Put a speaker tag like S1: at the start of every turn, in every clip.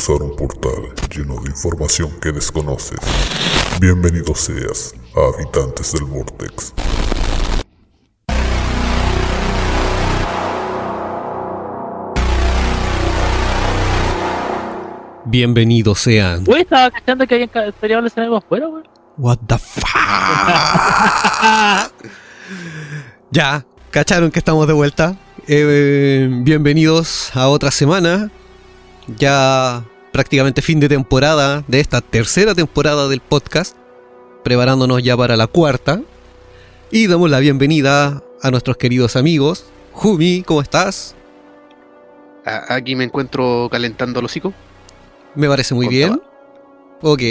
S1: Cruzar un portal lleno de información que desconoces. Bienvenido seas a Habitantes del Vortex.
S2: Bienvenidos sean.
S3: Uy, estaba cachando que el escenario afuera, weón.
S2: What the fuck? ya, cacharon que estamos de vuelta. Eh, bienvenidos a otra semana. Ya prácticamente fin de temporada de esta tercera temporada del podcast. Preparándonos ya para la cuarta. Y damos la bienvenida a nuestros queridos amigos. Jumi, ¿cómo estás?
S4: Aquí me encuentro calentando el hocico.
S2: Me parece muy bien. Ok.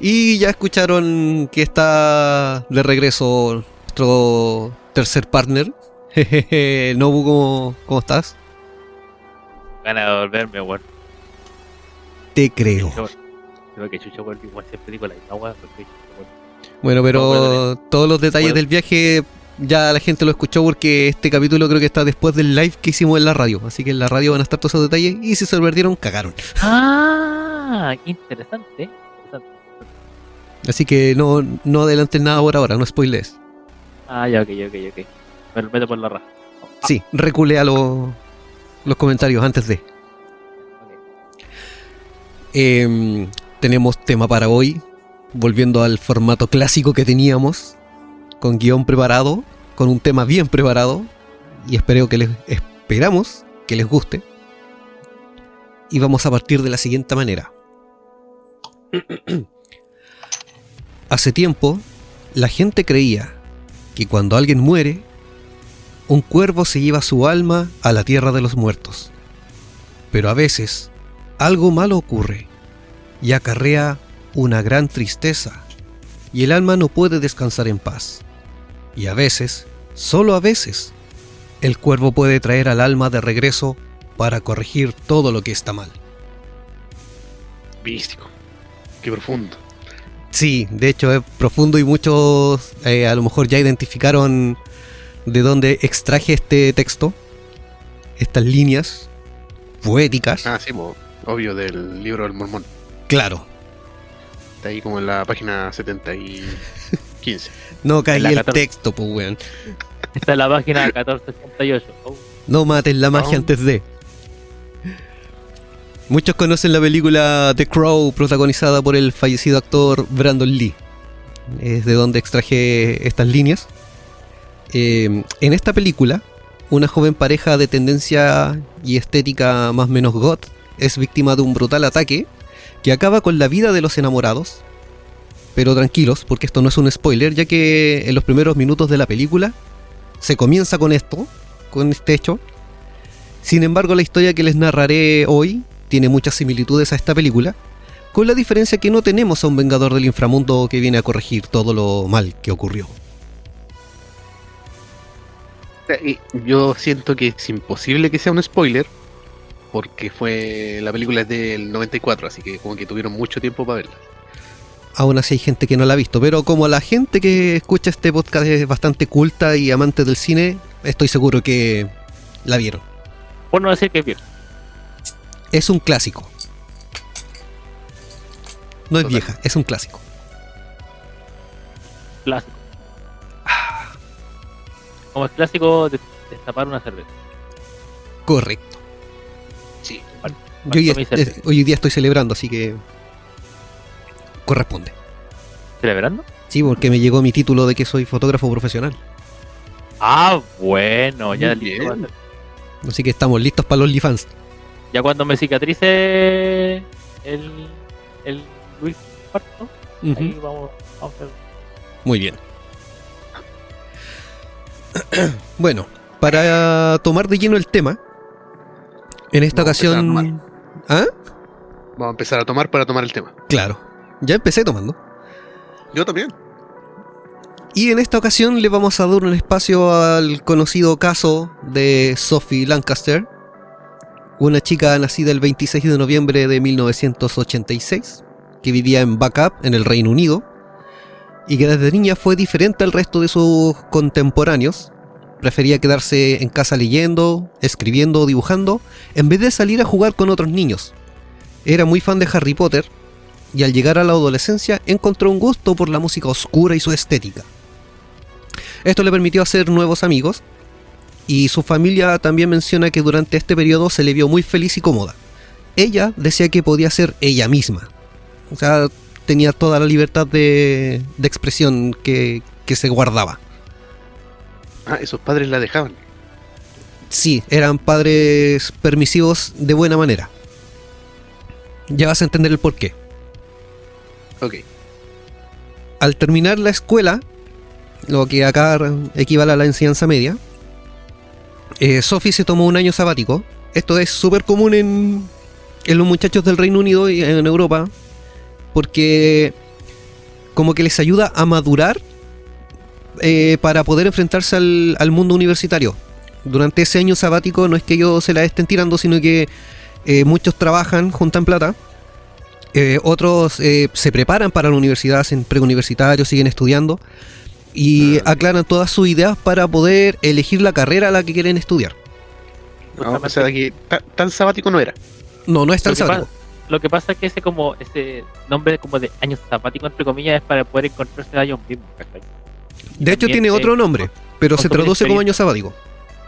S2: Y ya escucharon que está de regreso nuestro tercer partner. Nobu, ¿cómo, cómo estás?
S3: Gana de volverme, weón.
S2: Te creo.
S3: Creo que Chucho vuelve igual siempre digo la misma.
S2: Bueno,
S3: No,
S2: pero todos los detalles
S3: bueno.
S2: del viaje ya la gente lo escuchó porque este capítulo creo que está después del live que hicimos en la radio. Así que en la radio van a estar todos esos detalles y si se perdieron, cagaron.
S3: Ah, interesante. interesante.
S2: Así que no, no adelanten nada por ahora, no spoilers.
S3: Ah, ya, ok, ok, ok. Me lo meto por la raja.
S2: Sí, reculea los, comentarios antes de. Em, tenemos tema para hoy, volviendo al formato clásico que teníamos, con guion preparado, con un tema bien preparado, y espero que les esperamos que les guste. Y vamos a partir de la siguiente manera. Hace tiempo, la gente creía que cuando alguien muere, un cuervo se lleva su alma a la tierra de los muertos. Pero a veces, algo malo ocurre y acarrea una gran tristeza, y el alma no puede descansar en paz. Y a veces, solo a veces, el cuervo puede traer al alma de regreso para corregir todo lo que está mal.
S4: Místico. Qué profundo.
S2: Sí, de hecho es profundo y muchos eh, a lo mejor ya identificaron de dónde extraje este texto, estas líneas poéticas.
S4: Ah, sí, obvio, del libro del mormón.
S2: Claro,
S4: Está ahí como en la página 70 y 15.
S2: no caí el
S3: 14.
S2: texto, pues weón.
S3: Esta es la página 1468. Oh,
S2: No maten la magia
S4: Oh.
S2: antes de. Muchos conocen la película The Crow, protagonizada por el fallecido actor Brandon Lee. Es de donde extraje estas líneas. Eh, en esta película, una joven pareja de tendencia y estética más o menos goth es víctima de un brutal ataque que acaba con la vida de los enamorados. Pero tranquilos, porque esto no es un spoiler, ya que en los primeros minutos de la película se comienza con esto, con este hecho. Sin embargo, la historia que les narraré hoy tiene muchas similitudes a esta película, con la diferencia que no tenemos a un vengador del inframundo que viene a corregir todo lo mal que ocurrió.
S4: Yo siento que es imposible que sea un spoiler. Porque fue. La película es del 94, así que como que tuvieron mucho tiempo para verla.
S2: Aún así hay gente que no la ha visto, pero como la gente que escucha este podcast es bastante culta y amante del cine, estoy seguro que la vieron.
S3: Por no decir que es viejo.
S2: Es un clásico. No es
S4: Total.
S2: vieja, es un clásico.
S3: Clásico. Como es clásico, de- destapar una cerveza.
S2: Correcto.
S4: Sí.
S2: Yo hoy, es- día estoy celebrando, así que corresponde.
S3: ¿Celebrando?
S2: Sí, porque me llegó mi título de que soy fotógrafo profesional.
S3: Ah, bueno, ya listo.
S4: bien.
S2: Así que estamos listos para los OnlyFans.
S3: Ya cuando me cicatrice el, el Luis Cuarto, ahí vamos, vamos a ver.
S2: Muy bien. bueno, para tomar de lleno el tema, en esta
S4: Vamos a
S2: ocasión... ¿Ah?
S4: Vamos a empezar a tomar para tomar el tema.
S2: Claro. Ya empecé tomando.
S4: Yo también.
S2: Y en esta ocasión le vamos a dar un espacio al conocido caso de Sophie Lancaster, una chica nacida el 26 de noviembre de 1986, que vivía en Backup, en el Reino Unido, y que desde niña fue diferente al resto de sus contemporáneos. Prefería quedarse en casa leyendo, escribiendo o dibujando, en vez de salir a jugar con otros niños, era muy fan de Harry Potter y al llegar a la adolescencia encontró un gusto por la música oscura y su estética. Esto le permitió hacer nuevos amigos y su familia también menciona que durante este periodo se le vio muy feliz y cómoda. Ella decía que podía ser ella misma. O sea, tenía toda la libertad de, de expresión que, que se guardaba.
S4: Ah, esos padres la dejaban.
S2: Sí, eran padres permisivos de buena manera. Ya vas a entender el porqué.
S4: Ok.
S2: Al terminar la escuela, lo que acá equivale a la enseñanza media, eh, Sophie se tomó un año sabático. Esto es súper común en, en los muchachos del Reino Unido y en Europa, porque como que les ayuda a madurar eh, para poder enfrentarse al, al mundo universitario. Durante ese año sabático no es que ellos se la estén tirando, sino que eh, muchos trabajan, juntan plata. eh, otros eh, se preparan para la universidad, hacen preuniversitarios, siguen estudiando y
S4: Ah,
S2: aclaran todas sus ideas para poder elegir la carrera a la que quieren estudiar.
S4: No, o sea, que ta- tan sabático no era.
S2: No, no es tan sabático.
S3: pasa, lo que pasa es que ese como ese nombre como de año sabático entre comillas es para poder encontrarse a ellos mismos.
S2: De hecho, tiene otro nombre, pero se traduce como año sabático.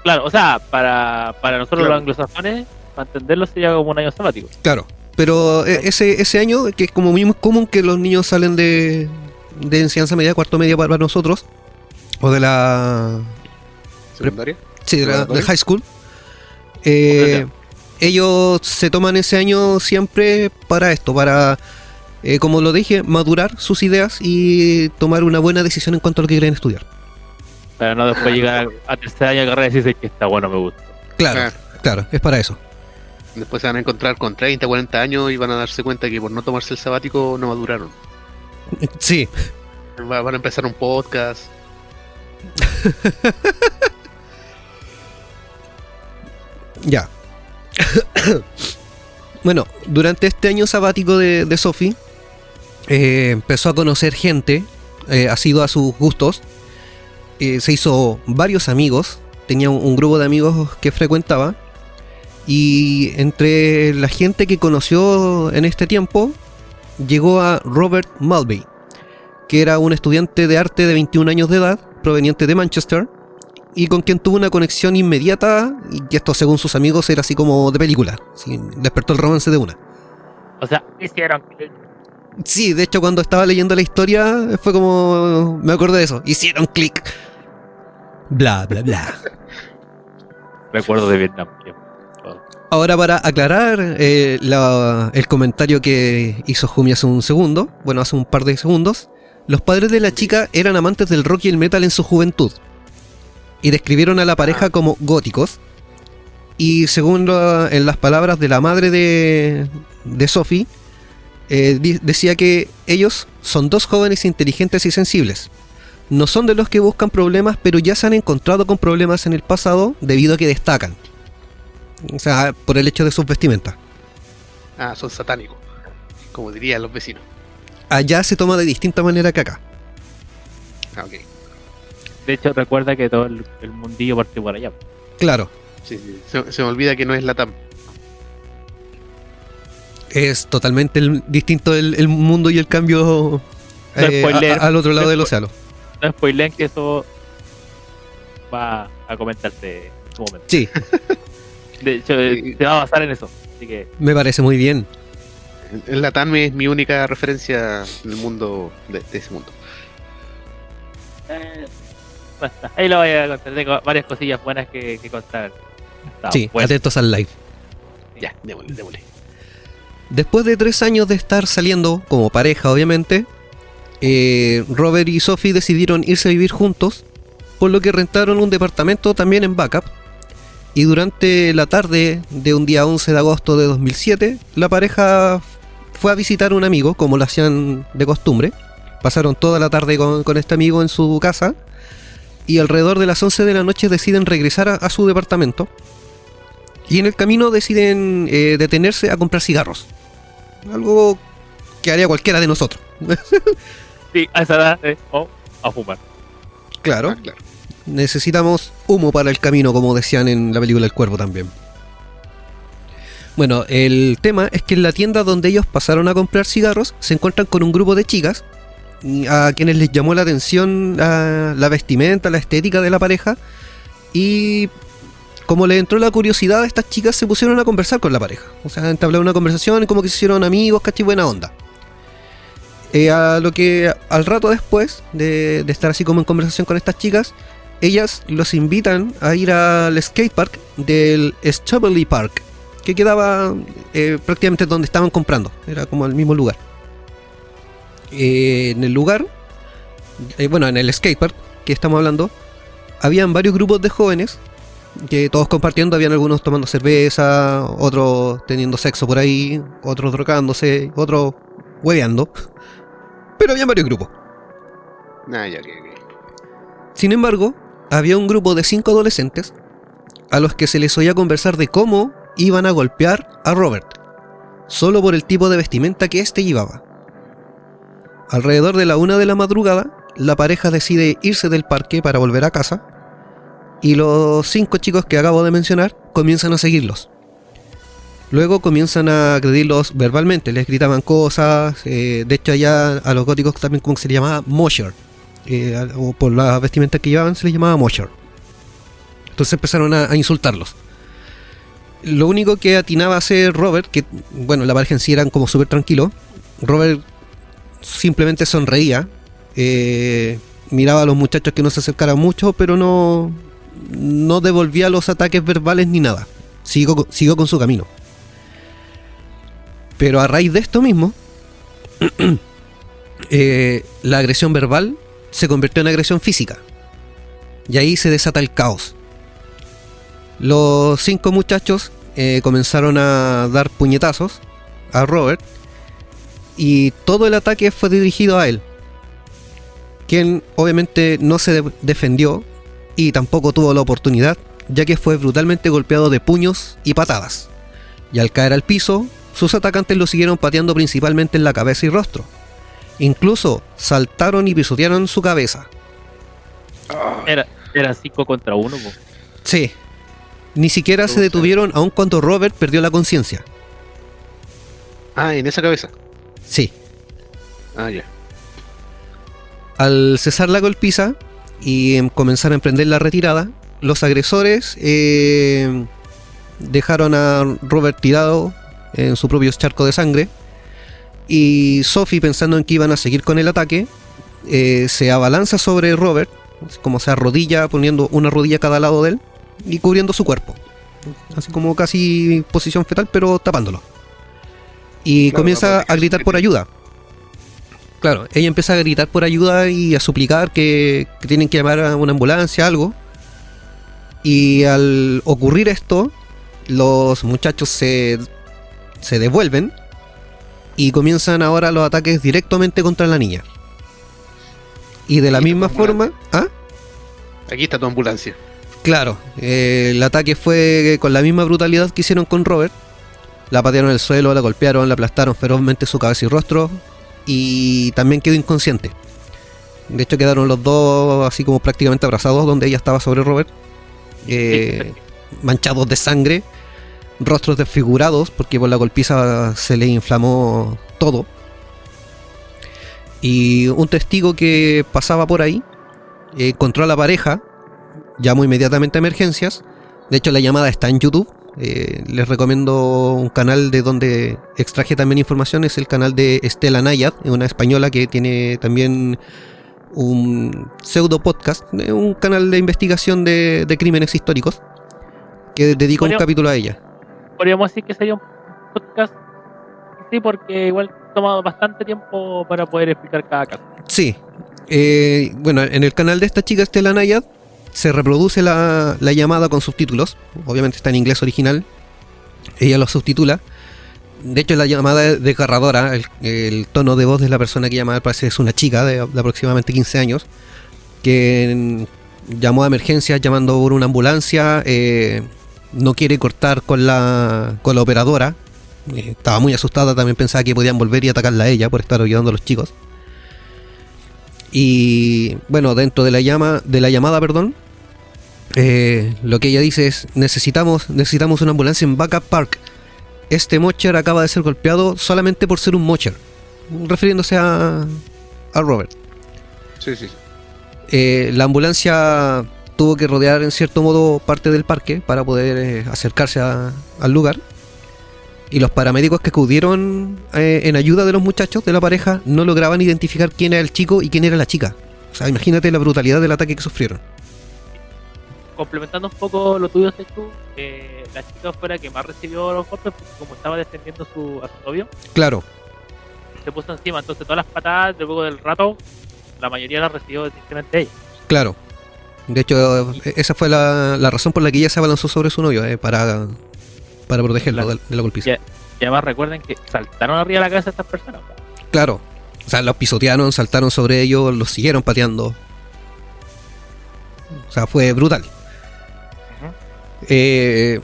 S3: Claro, o sea, para, para nosotros
S4: Claro.
S3: los anglosajones, para entenderlo sería como un año sabático.
S2: Claro, pero eh, ese, ese año, que es como muy común que los niños salen de, de enseñanza media, cuarto media para nosotros, o de la,
S4: Secundaria.
S2: sí, de la del high school, eh, ellos se toman ese año siempre para esto, para, eh, como lo dije, madurar sus ideas y tomar una buena decisión en cuanto a lo que quieren estudiar.
S3: Para no después llegar a tercer año de carrera y decirse que está bueno, me gusta.
S2: Claro,
S4: Claro.
S2: claro, es para eso.
S4: Después se van a encontrar con 30, 40 años y van a darse cuenta que por no tomarse el sabático no maduraron.
S2: Sí,
S4: Va- Van a empezar un podcast.
S2: Ya. bueno, durante este año sabático de, Sophie, eh, empezó a conocer gente, eh, ha sido a sus gustos, eh, se hizo varios amigos, tenía un, un grupo de amigos que frecuentaba, y entre la gente que conoció en este tiempo, llegó a Robert Mulvey, que era un estudiante de arte de 21 años de edad, proveniente de Manchester, y con quien tuvo una conexión inmediata y esto según sus amigos era así como de película, despertó el romance de una.
S3: O sea, hicieron clic.
S2: Sí, de hecho cuando estaba leyendo la historia fue como me acordé de eso, hicieron clic. Bla bla bla.
S3: recuerdo de Vietnam.
S2: Ahora para aclarar eh, la- el comentario que hizo Jumi hace un segundo, bueno hace un par de segundos, los padres de la chica eran amantes del rock y el metal en su juventud y describieron a la pareja como góticos. Y según la- en las palabras de la madre de, de Sophie, eh, di- decía que ellos son dos jóvenes inteligentes y sensibles. No son de los que buscan problemas, pero ya se han encontrado con problemas en el pasado debido a que destacan. O sea, por el hecho de sus vestimentas.
S4: Ah, son satánicos. Como dirían los vecinos.
S2: Allá se toma de distinta manera que acá.
S4: Ah, ok.
S3: De hecho, recuerda que todo el, el mundillo partió por allá.
S2: Claro,
S4: Sí, sí. Se, se me olvida que no es la TAM.
S2: es totalmente el- distinto el, el mundo y el cambio
S3: No
S2: eh,
S3: spoiler.
S2: a- a- al otro lado
S3: No
S2: del océano.
S3: No spoileen que eso va a comentarse en su momento.
S2: Sí,
S3: De hecho,
S4: Sí.
S3: se va a basar en eso. Así que,
S2: me parece muy bien.
S4: El Latam es mi única referencia en el mundo de, de ese mundo.
S3: eh, basta. Ahí lo voy a contar. Tengo varias cosillas buenas que, que contar. Está
S2: Sí,
S3: bueno.
S2: atentos al live.
S4: Ya, démosle, démosle.
S2: Después de tres años de estar saliendo como pareja, obviamente, eh, Robert y Sophie decidieron irse a vivir juntos, por lo que rentaron un departamento también en Backup. Y durante la tarde de un día 11 de agosto de 2007, la pareja fue a visitar a un amigo, como lo hacían de costumbre. Pasaron toda la tarde con, con este amigo en su casa. Y alrededor de las 11 de la noche deciden regresar a, a su departamento. Y en el camino deciden eh, detenerse a comprar cigarros. Algo que haría cualquiera de nosotros.
S3: Sí, a esa edad, eh, o a fumar.
S2: claro.
S4: Ah, claro.
S2: Necesitamos humo para el camino, como decían en la película El Cuervo también. Bueno, el tema es que en la tienda donde ellos pasaron a comprar cigarros se encuentran con un grupo de chicas a quienes les llamó la atención la, vestimenta, la estética de la pareja y como le entró la curiosidad, estas chicas se pusieron a conversar con la pareja. O sea, entablaron una conversación como que se hicieron amigos, casi buena onda. Eh, a lo que al rato después de, estar así como en conversación con estas chicas, ellas los invitan a ir al skatepark del Strawberry Park, que quedaba eh, prácticamente donde estaban comprando, era como el mismo lugar. Eh, en el lugar, eh, bueno, en el skatepark que estamos hablando, habían varios grupos de jóvenes que todos compartiendo, habían algunos tomando cerveza, otros teniendo sexo por ahí, otros drogándose, otros hueveando. Pero había varios grupos.
S4: Ah, ya, que,
S2: Sin embargo, había un grupo de cinco adolescentes a los que se les oía conversar de cómo iban a golpear a Robert, solo por el tipo de vestimenta que éste llevaba. Alrededor de la una de la madrugada, la pareja decide irse del parque para volver a casa, y los cinco chicos que acabo de mencionar comienzan a seguirlos. Luego comienzan a agredirlos verbalmente, les gritaban cosas, eh, de hecho allá a los góticos también como se les llamaba Mosher, eh, o por la vestimenta que llevaban se les llamaba Mosher. Entonces empezaron a, a, insultarlos. Lo único que atinaba a hacer Robert, que bueno, la pareja en sí eran como súper tranquilo, Robert simplemente sonreía, eh, miraba a los muchachos que no se acercaran mucho, pero no, no devolvía los ataques verbales ni nada. Siguió, con su camino. Pero a raíz de esto mismo, eh, la agresión verbal se convirtió en agresión física. Y ahí se desata el caos. Los cinco muchachos eh, comenzaron a dar puñetazos a Robert y todo el ataque fue dirigido a él, quien obviamente no se de defendió y tampoco tuvo la oportunidad, ya que fue brutalmente golpeado de puños y patadas. Y al caer al piso, sus atacantes lo siguieron pateando principalmente en la cabeza y rostro. Incluso saltaron y pisotearon su cabeza.
S3: Era, eran 5 contra 1.
S2: Sí. Ni siquiera se detuvieron aun cuando Robert perdió la conciencia.
S4: Ah, en esa cabeza.
S2: Sí.
S4: Ah, ya.
S2: Al cesar la golpiza y em, comenzar a emprender la retirada, los agresores eh, dejaron a Robert tirado en su propio charco de sangre. Y Sophie, pensando en que iban a seguir con el ataque, eh, se abalanza sobre Robert, como se arrodilla, poniendo una rodilla a cada lado de él y cubriendo su cuerpo. Así como casi posición fetal, pero tapándolo. Y claro, comienza a gritar por ayuda. Claro, ella empieza a gritar por ayuda y a suplicar que, que tienen que llamar a una ambulancia, algo. Y al ocurrir esto, los muchachos se, se devuelven y comienzan ahora los ataques directamente contra la niña. Y de la misma forma... ¿ah?
S4: Aquí está tu ambulancia.
S2: Claro, eh, el ataque fue con la misma brutalidad que hicieron con Robert. La patearon en el suelo, la golpearon, la aplastaron ferozmente su cabeza y rostro y también quedó inconsciente. De hecho quedaron los dos así como prácticamente abrazados donde ella estaba sobre Robert, eh, manchados de sangre, rostros desfigurados porque por la golpiza se le inflamó todo. Y un testigo que pasaba por ahí eh, encontró a la pareja, llamó inmediatamente a emergencias. De hecho la llamada está en YouTube, eh, les recomiendo un canal de donde extraje también información, es el canal de Estela Nayad, una española que tiene también un pseudo podcast, un canal de investigación de, de crímenes históricos, que dedica un capítulo a ella.
S3: Podríamos decir que sería un podcast, sí, porque igual toma bastante tiempo para poder explicar cada caso.
S2: Sí, eh, bueno, en el canal de esta chica Estela Nayad se reproduce la, la, llamada con subtítulos. Obviamente está en inglés original. Ella lo subtitula. De hecho, la llamada es desgarradora. El, el, tono de voz de la persona que llama parece es una chica de, de aproximadamente 15 años. Que llamó a emergencia llamando por una ambulancia. Eh, no quiere cortar con la, con la operadora. Eh, estaba muy asustada. También pensaba que podían volver y atacarla a ella por estar ayudando a los chicos. Y bueno, dentro de la llama, de la llamada, perdón, eh, lo que ella dice es necesitamos, necesitamos una ambulancia en Backup Park. este Mocher acaba de ser golpeado solamente por ser un Mocher, refiriéndose a, a Robert.
S4: Sí, sí.
S2: Eh, la ambulancia tuvo que rodear en cierto modo parte del parque para poder eh, acercarse a- al lugar. Y los paramédicos que acudieron eh, en ayuda de los muchachos de la pareja no lograban identificar quién era el chico y quién era la chica. O sea, imagínate la brutalidad del ataque que sufrieron.
S3: Complementando un poco lo tuyo, Sechu, eh, la chica fue la que más recibió los golpes porque como estaba defendiendo su, a su novio,
S2: Claro,
S3: se puso encima. Entonces todas las patadas, luego del rato, la mayoría las recibió directamente ella.
S2: claro. De hecho, esa fue la, la razón por la que ella se abalanzó sobre su novio, eh, para, para protegerlo
S3: Claro.
S2: de, de la golpiza.
S3: Y además recuerden que saltaron arriba de la cabeza estas personas.
S2: Claro. O sea, los pisotearon, saltaron sobre ellos, los siguieron pateando. O sea, fue brutal. Eh,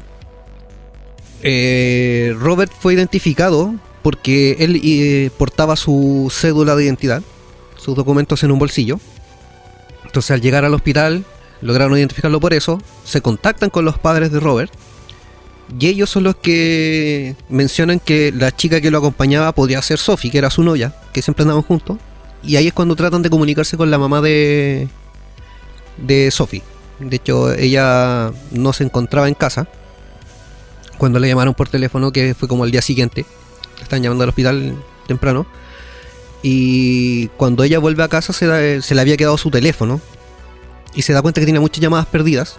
S2: eh, Robert fue identificado porque él eh, portaba su cédula de identidad, sus documentos en un bolsillo. Entonces al llegar al hospital lograron identificarlo por eso, se contactan con los padres de Robert y ellos son los que mencionan que la chica que lo acompañaba podría ser Sophie, que era su novia, que siempre andaban juntos. Y ahí es cuando tratan de comunicarse con la mamá de, de Sophie. De hecho, ella no se encontraba en casa cuando le llamaron por teléfono, que fue como al día siguiente. Están llamando al hospital temprano. Y cuando ella vuelve a casa se, le había quedado su teléfono. Y se da cuenta que tiene muchas llamadas perdidas.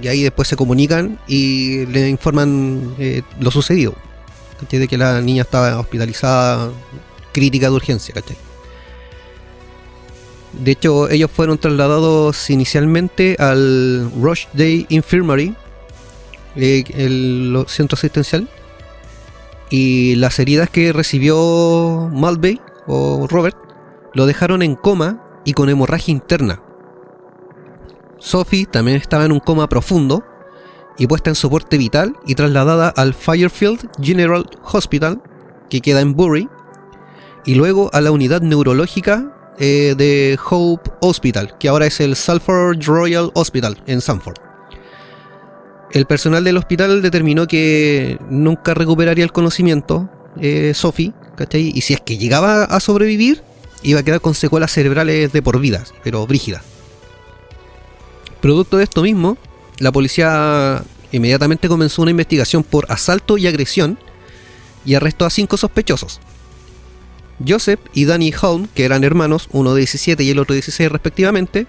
S2: Y ahí después se comunican y le informan eh, lo sucedido. De que la niña estaba hospitalizada, crítica de urgencia, ¿cachai? De hecho, ellos fueron trasladados inicialmente al Rochdale Infirmary, eh, el centro asistencial. Y las heridas que recibió Malvey o Robert lo dejaron en coma y con hemorragia interna. Sophie también estaba en un coma profundo y puesta en soporte vital y trasladada al Firefield General Hospital, que queda en Bury, y luego a la unidad neurológica eh, de Hope Hospital, que ahora es el Salford Royal Hospital en Sanford. El personal del hospital determinó que nunca recuperaría el conocimiento, eh, Sophie, ¿cachai? Y si es que llegaba a sobrevivir, iba a quedar con secuelas cerebrales de por vida, pero brígidas. Producto de esto mismo, la policía inmediatamente comenzó una investigación por asalto y agresión y arrestó a cinco sospechosos. Joseph y Danny Holm, que eran hermanos, uno de 17 y el otro de 16 respectivamente,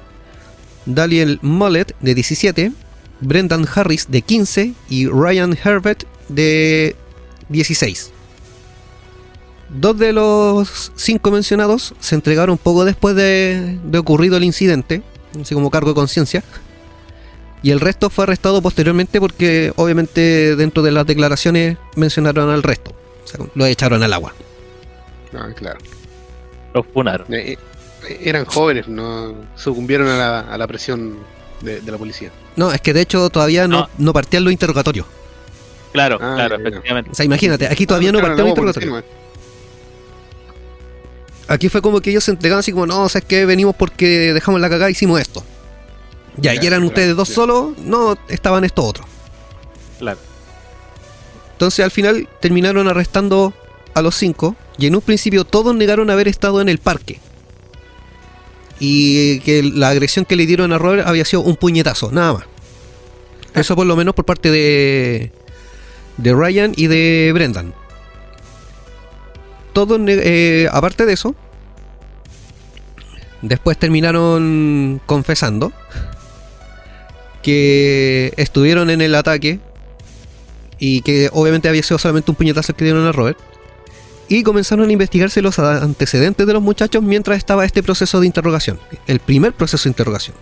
S2: Daniel Mullet de 17, Brendan Harris de 15 y Ryan Herbert de 16. Dos de los cinco mencionados se entregaron poco después de, de ocurrido el incidente, así como cargo de conciencia. Y el resto fue arrestado posteriormente porque obviamente dentro de las declaraciones mencionaron al resto. O sea, lo echaron al agua.
S4: Ah, claro.
S3: Los funaron.
S4: Eh, eh, eran jóvenes, no sucumbieron a la, a la presión de, de la policía.
S2: No, es que de hecho todavía no,
S3: No.
S2: no partían los interrogatorios.
S3: Claro,
S4: Ah,
S3: claro,
S4: ya, ya.
S3: efectivamente.
S2: O sea, imagínate, aquí todavía no
S4: Claro,
S2: partían los interrogatorios. Aquí fue como que ellos se entregaban así como, no, o sea, es que venimos porque dejamos la cagada y hicimos esto. Ya,
S4: Ya,
S2: y eran ustedes dos
S4: ya.
S2: solos, no, estaban estos otros.
S3: Claro.
S2: Entonces al final terminaron arrestando a los cinco y en un principio todos negaron haber estado en el parque. Y que la agresión que le dieron a Robert había sido un puñetazo, nada más. Eso por lo menos por parte de, de Ryan y de Brendan. Todos, eh, aparte de eso, después terminaron confesando que estuvieron en el ataque y que obviamente había sido solamente un puñetazo que dieron a Robert. Y comenzaron a investigarse los antecedentes de los muchachos mientras estaba este proceso de interrogación, el primer proceso de interrogación.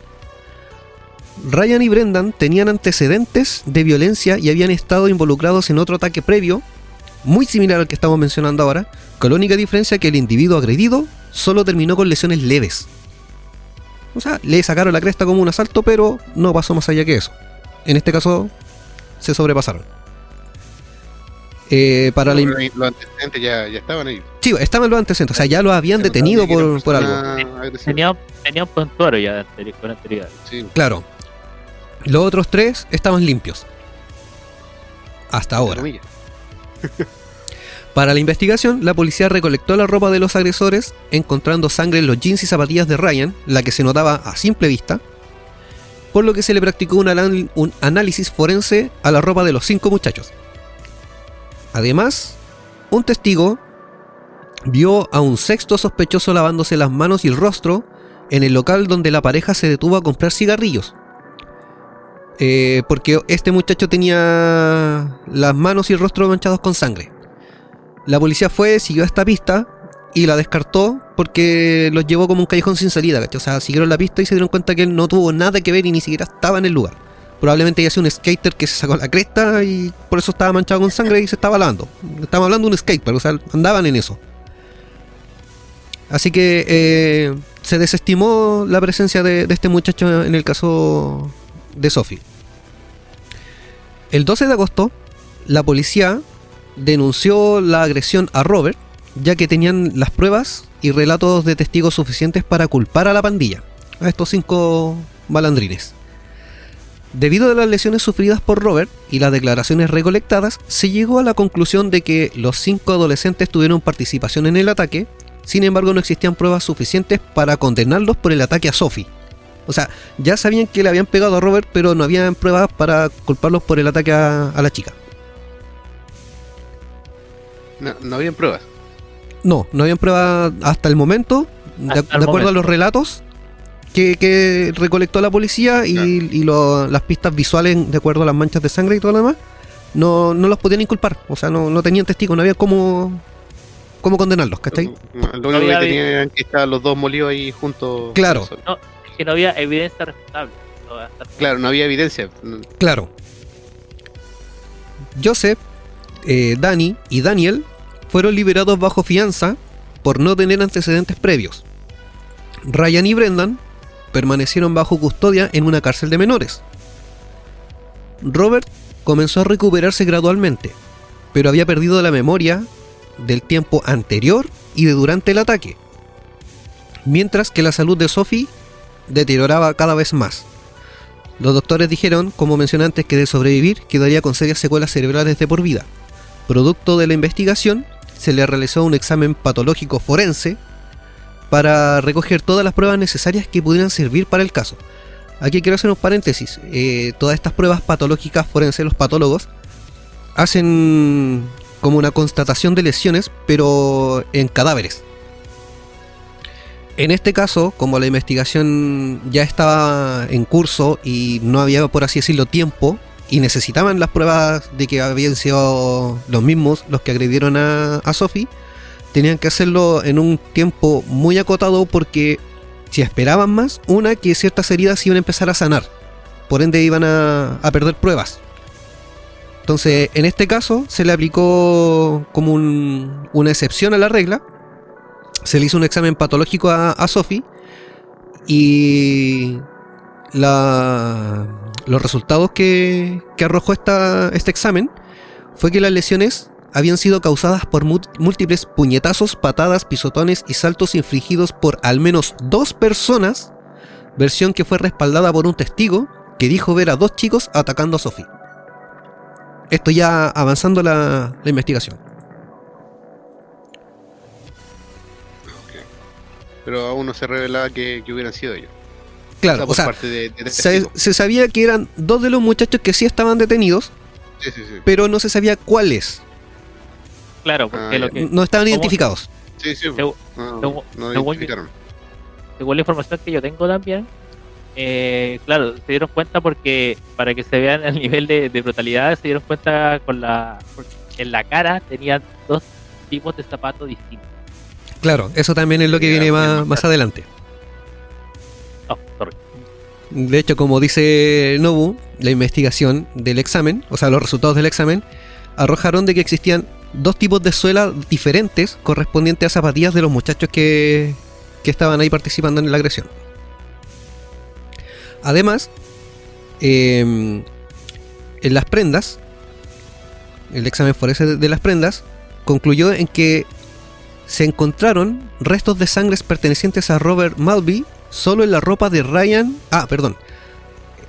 S2: Ryan y Brendan tenían antecedentes de violencia y habían estado involucrados en otro ataque previo, muy similar al que estamos mencionando ahora, con la única diferencia que el individuo agredido solo terminó con lesiones leves. O sea, le sacaron la cresta como un asalto, pero no pasó más allá que eso. En este caso, se sobrepasaron. Eh, para la in-
S4: Los antecedentes ya, ya estaban ahí.
S2: Sí, estaban los antecedentes, o sea, ya los habían
S4: Se
S2: detenido por, por algo.
S4: persona agresiva.
S3: Tenía, tenía un prontuario ya con anterioridad.
S4: Sí,
S2: Claro. Los otros tres estaban limpios. Hasta ahora. Para la investigación, la policía recolectó la ropa de los agresores, encontrando sangre en los jeans y zapatillas de Ryan, la que se notaba a simple vista, por lo que se le practicó un, un análisis forense a la ropa de los cinco muchachos. Además, un testigo vio a un sexto sospechoso lavándose las manos y el rostro en el local donde la pareja se detuvo a comprar cigarrillos. Eh, porque este muchacho tenía las manos y el rostro manchados con sangre. La policía fue, siguió esta pista y la descartó porque los llevó como un callejón sin salida. O sea, siguieron la pista y se dieron cuenta que él no tuvo nada que ver y ni siquiera estaba en el lugar. Probablemente haya sido un skater que se sacó la cresta y por eso estaba manchado con sangre y se estaba lavando. Estamos hablando de un skater, o sea, andaban en eso. Así que eh, se desestimó la presencia de, de este muchacho en el caso de Sophie. El 12 de agosto, la policía denunció la agresión a Robert, ya que tenían las pruebas y relatos de testigos suficientes para culpar a la pandilla, a estos cinco malandrines. Debido a las lesiones sufridas por Robert y las declaraciones recolectadas, se llegó a la conclusión de que los cinco adolescentes tuvieron participación en el ataque, sin embargo no existían pruebas suficientes para condenarlos por el ataque a Sophie. O sea, ya sabían que le habían pegado a Robert, pero no habían pruebas para culparlos por el ataque a, a la chica.
S4: No, no habían pruebas.
S2: No, no habían pruebas hasta el momento, de,
S3: Hasta el
S2: de acuerdo a los relatos que, que recolectó la policía y,
S4: Claro.
S2: y lo- las pistas visuales de acuerdo a las manchas de sangre y todo lo demás, no, no los podían inculpar. O sea, no, no tenían testigos, no había cómo, cómo condenarlos, ¿cachai?
S4: No, Lo único que
S3: había-
S4: tenían eran que estaban los dos molidos ahí juntos.
S2: Claro.
S4: sol.
S3: que no había evidencia respetable. No, hasta-
S4: Claro, no había evidencia. No-
S2: Claro. Joseph, eh, Danny y Daniel fueron liberados bajo fianza por no tener antecedentes previos. Ryan y Brendan permanecieron bajo custodia en una cárcel de menores. Robert comenzó a recuperarse gradualmente, pero había perdido la memoria del tiempo anterior y de durante el ataque, mientras que la salud de Sophie deterioraba cada vez más. Los doctores dijeron, como mencioné antes, que de sobrevivir quedaría con serias secuelas cerebrales de por vida. Producto de la investigación, se le realizó un examen patológico forense para recoger todas las pruebas necesarias que pudieran servir para el caso. Aquí quiero hacer un paréntesis. eh, todas estas pruebas patológicas forenses, los patólogos, hacen como una constatación de lesiones, pero en cadáveres. En este caso, como la investigación ya estaba en curso y no había, por así decirlo, tiempo, y necesitaban las pruebas de que habían sido los mismos los que agredieron a, a Sophie, tenían que hacerlo en un tiempo muy acotado porque si esperaban más, una, que ciertas heridas iban a empezar a sanar, por ende iban a, a perder pruebas. Entonces, en este caso, se le aplicó como un- una excepción a la regla, se le hizo un examen patológico a, a Sophie y la- los resultados que, que arrojó esta- este examen fue que las lesiones habían sido causadas por múltiples puñetazos, patadas, pisotones y saltos infligidos por al menos dos personas, versión que fue respaldada por un testigo que dijo ver a dos chicos atacando a Sophie. Esto ya avanzando la- la investigación.
S4: Pero aún no se revelaba que, que hubieran sido ellos.
S2: Claro,
S4: por
S2: o sea,
S4: parte de, de
S2: se, sabía que eran dos de los muchachos que sí estaban detenidos,
S4: Sí, sí, sí.
S2: pero no se sabía cuáles.
S3: Claro, porque
S4: Ah,
S3: lo que,
S2: No estaban identificados.
S4: Sí, sí.
S3: Segu-
S4: No, no lo
S3: según-
S4: identificaron.
S3: según la información que yo tengo también, eh, claro, se dieron cuenta porque para que se vean el nivel de, de brutalidad, se dieron cuenta con la porque en la cara tenían dos tipos de zapatos distintos.
S2: Claro, eso también es lo que viene más,
S4: más
S2: más adelante.
S3: Oh, sorry.
S2: De hecho, como dice Nobu, la investigación del examen, o sea, los resultados del examen, arrojaron de que existían dos tipos de suela diferentes correspondientes a zapatillas de los muchachos que, que estaban ahí participando en la agresión. Además, em, en las prendas, el examen forense de- de las prendas concluyó en que se encontraron restos de sangres pertenecientes a Robert Malby solo en la ropa de Ryan. Ah, perdón.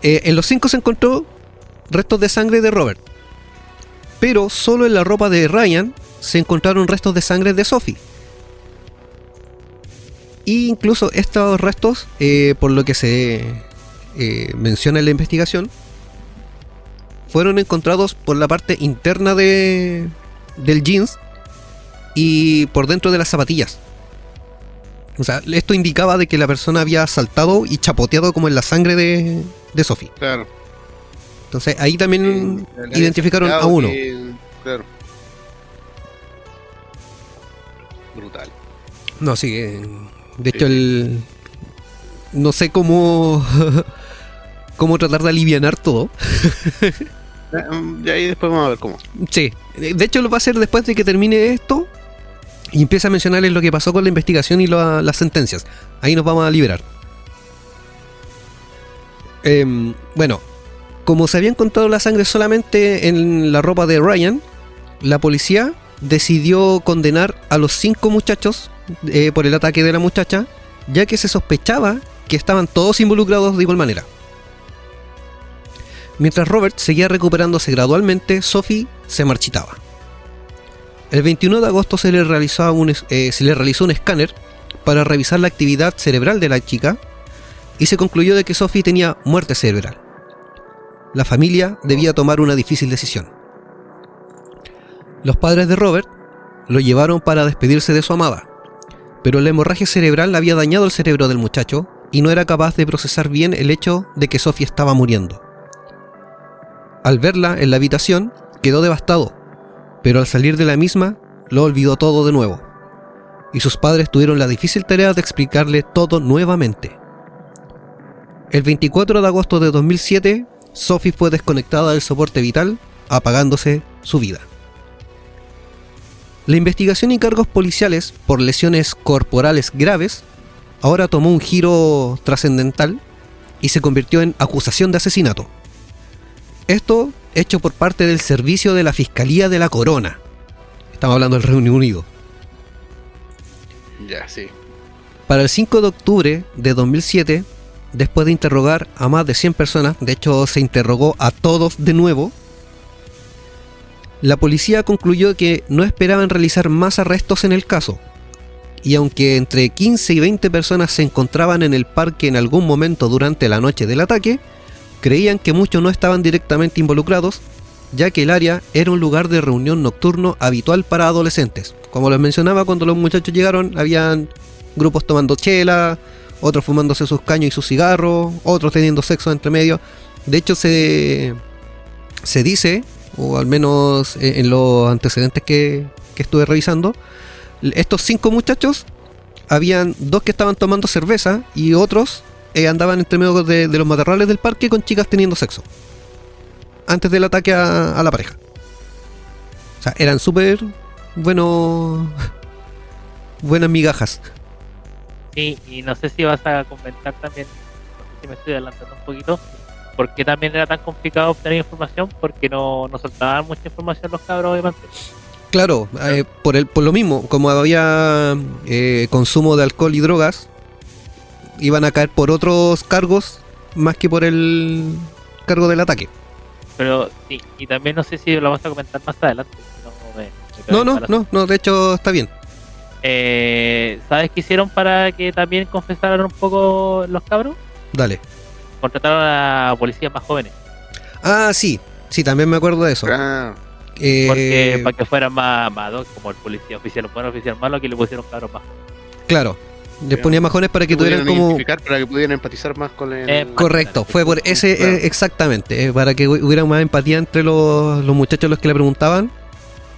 S2: Eh, en los cinco se encontró restos de sangre de Robert. Pero solo en la ropa de Ryan se encontraron restos de sangre de Sophie. E incluso estos restos, eh, por lo que se eh, menciona en la investigación, fueron encontrados por la parte interna de, del jeans y por dentro de las zapatillas. O sea, esto indicaba de que la persona había saltado y chapoteado como en la sangre de, de Sophie.
S4: Claro.
S2: Entonces ahí también
S4: Eh,
S2: identificaron a uno.
S4: que- claro. Brutal.
S2: No, sí. eh, De hecho, el. No sé cómo. cómo tratar de alivianar todo.
S4: Y ahí después vamos a ver cómo.
S2: Sí. De hecho, lo va a hacer después de que termine esto. Y empieza a mencionarles lo que pasó con la investigación y la- las sentencias. Ahí nos vamos a liberar. Em, bueno, como se había encontrado la sangre solamente en la ropa de Ryan, la policía decidió condenar a los cinco muchachos eh, por el ataque de la muchacha, ya que se sospechaba que estaban todos involucrados de igual manera. Mientras Robert seguía recuperándose gradualmente, Sophie se marchitaba. El 21 de agosto se le, realizó un, eh, se le realizó un escáner para revisar la actividad cerebral de la chica y se concluyó de que Sophie tenía muerte cerebral. La familia debía tomar una difícil decisión. Los padres de Robert lo llevaron para despedirse de su amada, pero la hemorragia cerebral había dañado el cerebro del muchacho y no era capaz de procesar bien el hecho de que Sophie estaba muriendo. Al verla en la habitación, quedó devastado, pero al salir de la misma, lo olvidó todo de nuevo. Y sus padres tuvieron la difícil tarea de explicarle todo nuevamente. El 24 de agosto de 2007, Sophie fue desconectada del soporte vital, apagándose su vida. La investigación y cargos policiales por lesiones corporales graves ahora tomó un giro trascendental y se convirtió en acusación de asesinato. Esto hecho por parte del servicio de la Fiscalía de la Corona. Estamos hablando del Reino Unido.
S4: Ya, sí.
S2: Para el 5 de octubre de 2007, después de interrogar a más de 100 personas, de hecho se interrogó a todos de nuevo, la policía concluyó que no esperaban realizar más arrestos en el caso. Y aunque entre 15 y 20 personas se encontraban en el parque en algún momento durante la noche del ataque, creían que muchos no estaban directamente involucrados, ya que el área era un lugar de reunión nocturno habitual para adolescentes. Como les mencionaba, cuando los muchachos llegaron, habían grupos tomando chela, otros fumándose sus caños y sus cigarros, otros teniendo sexo entre medio. De hecho, se, se dice, o al menos eh, en los antecedentes que, que estuve revisando, estos cinco muchachos, habían dos que estaban tomando cerveza y otros eh, andaban entre medio de, de los matorrales del parque con chicas teniendo sexo. Antes del ataque a, la pareja. O sea, eran súper buenos. buenas migajas.
S3: Sí, y no sé si vas a comentar también, no sé si me estoy adelantando un poquito, por qué también era tan complicado obtener información, porque no, no soltaban mucha información los cabros de Mantel.
S2: Claro, eh, por, el, por lo mismo, como había eh, consumo de alcohol y drogas, iban a caer por otros cargos más que por el cargo del ataque.
S3: Pero sí, y también no sé si lo vamos a comentar más adelante. No, me- me
S2: No, no, no, no, de hecho está bien.
S3: Eh, ¿Sabes qué hicieron para que también confesaran un poco los cabros?
S2: Dale.
S3: Contrataron a policías más jóvenes.
S2: Ah, sí, sí, también me acuerdo de eso.
S4: Ah,
S2: Eh,
S3: Porque para que fueran más, más ad hoc, como el policía oficial bueno, oficial malo, que le pusieron cabros más.
S2: Claro, les ponía majones para que tuvieran como...
S4: para que pudieran empatizar más con el.
S3: Eh,
S2: Correcto, fue por ese,
S4: Claro.
S2: eh, exactamente, eh, para que hu- hubiera más empatía entre los, los muchachos los que le preguntaban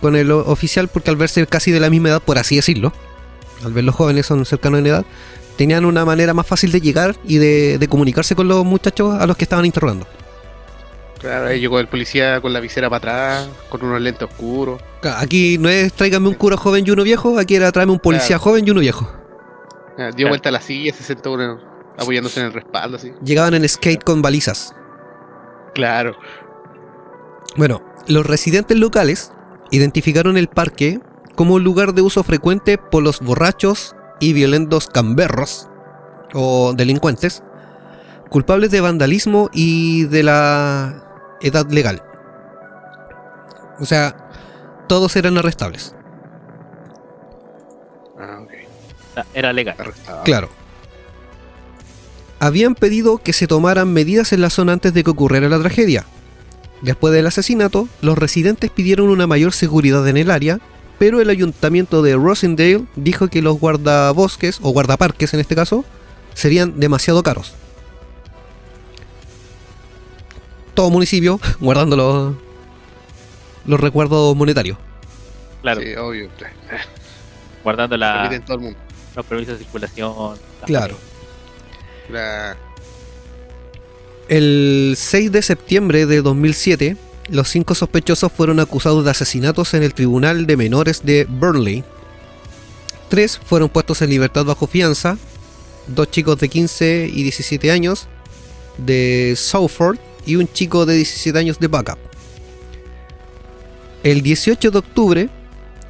S2: con el oficial, porque al verse casi de la misma edad, por así decirlo, al ver los jóvenes son cercanos en edad, tenían una manera más fácil de llegar y de, de comunicarse con los muchachos a los que estaban interrogando.
S4: Claro, ahí llegó el policía con la visera para atrás, con unos lentes oscuros.
S2: Aquí no es tráigame un cura joven y uno viejo, aquí era tráeme un policía
S4: Claro.
S2: joven y uno viejo.
S4: Ah, Dio
S3: Claro.
S4: vuelta a la silla, se sentó uno apoyándose en el respaldo, así.
S2: Llegaban en skate con balizas.
S4: Claro.
S2: Bueno, los residentes locales identificaron el parque como un lugar de uso frecuente por los borrachos y violentos camberros o delincuentes culpables de vandalismo y de la edad legal. O sea, todos eran arrestables.
S4: Ah, ok.
S3: O sea, Era legal.
S4: Arrestado.
S2: Claro. Habían pedido que se tomaran medidas en la zona antes de que ocurriera la tragedia. Después del asesinato, los residentes pidieron una mayor seguridad en el área, pero el ayuntamiento de Rosendale dijo que los guardabosques, o guardaparques en este caso, serían demasiado caros. Todo municipio guardando los, los recuerdos monetarios.
S3: Claro,
S4: Sí, obvio.
S3: guardando la,
S4: todo el mundo.
S3: los permisos de circulación.
S2: Claro.
S4: La-
S2: El 6 de septiembre de 2007, los cinco sospechosos fueron acusados de asesinatos en el Tribunal de Menores de Burnley. Tres fueron puestos en libertad bajo fianza, dos chicos de 15 y 17 años de Southford y un chico de 17 años de Backup. El 18 de octubre,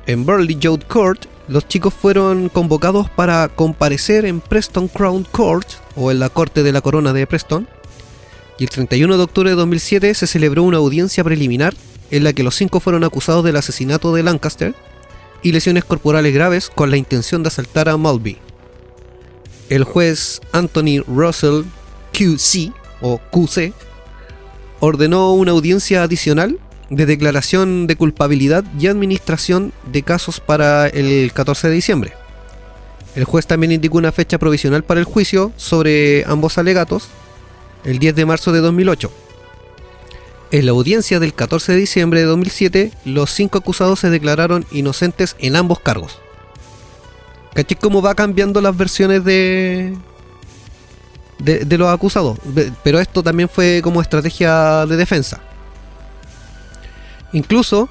S2: en Burnley Youth Court, los chicos fueron convocados para comparecer en Preston Crown Court, o en la Corte de la Corona de Preston, y el 31 de octubre de 2007 se celebró una audiencia preliminar en la que los cinco fueron acusados del asesinato de Lancaster y lesiones corporales graves con la intención de asaltar a Mulvey. El juez Anthony Russell QC o QC ordenó una audiencia adicional de declaración de culpabilidad y administración de casos para el 14 de diciembre. El juez también indicó una fecha provisional para el juicio sobre ambos alegatos el 10 de marzo de 2008. En la audiencia del 14 de diciembre de 2007, los cinco acusados se declararon inocentes en ambos cargos. ¿Caché cómo va cambiando las versiones de, de, los acusados? Pero esto también fue como estrategia de defensa. Incluso,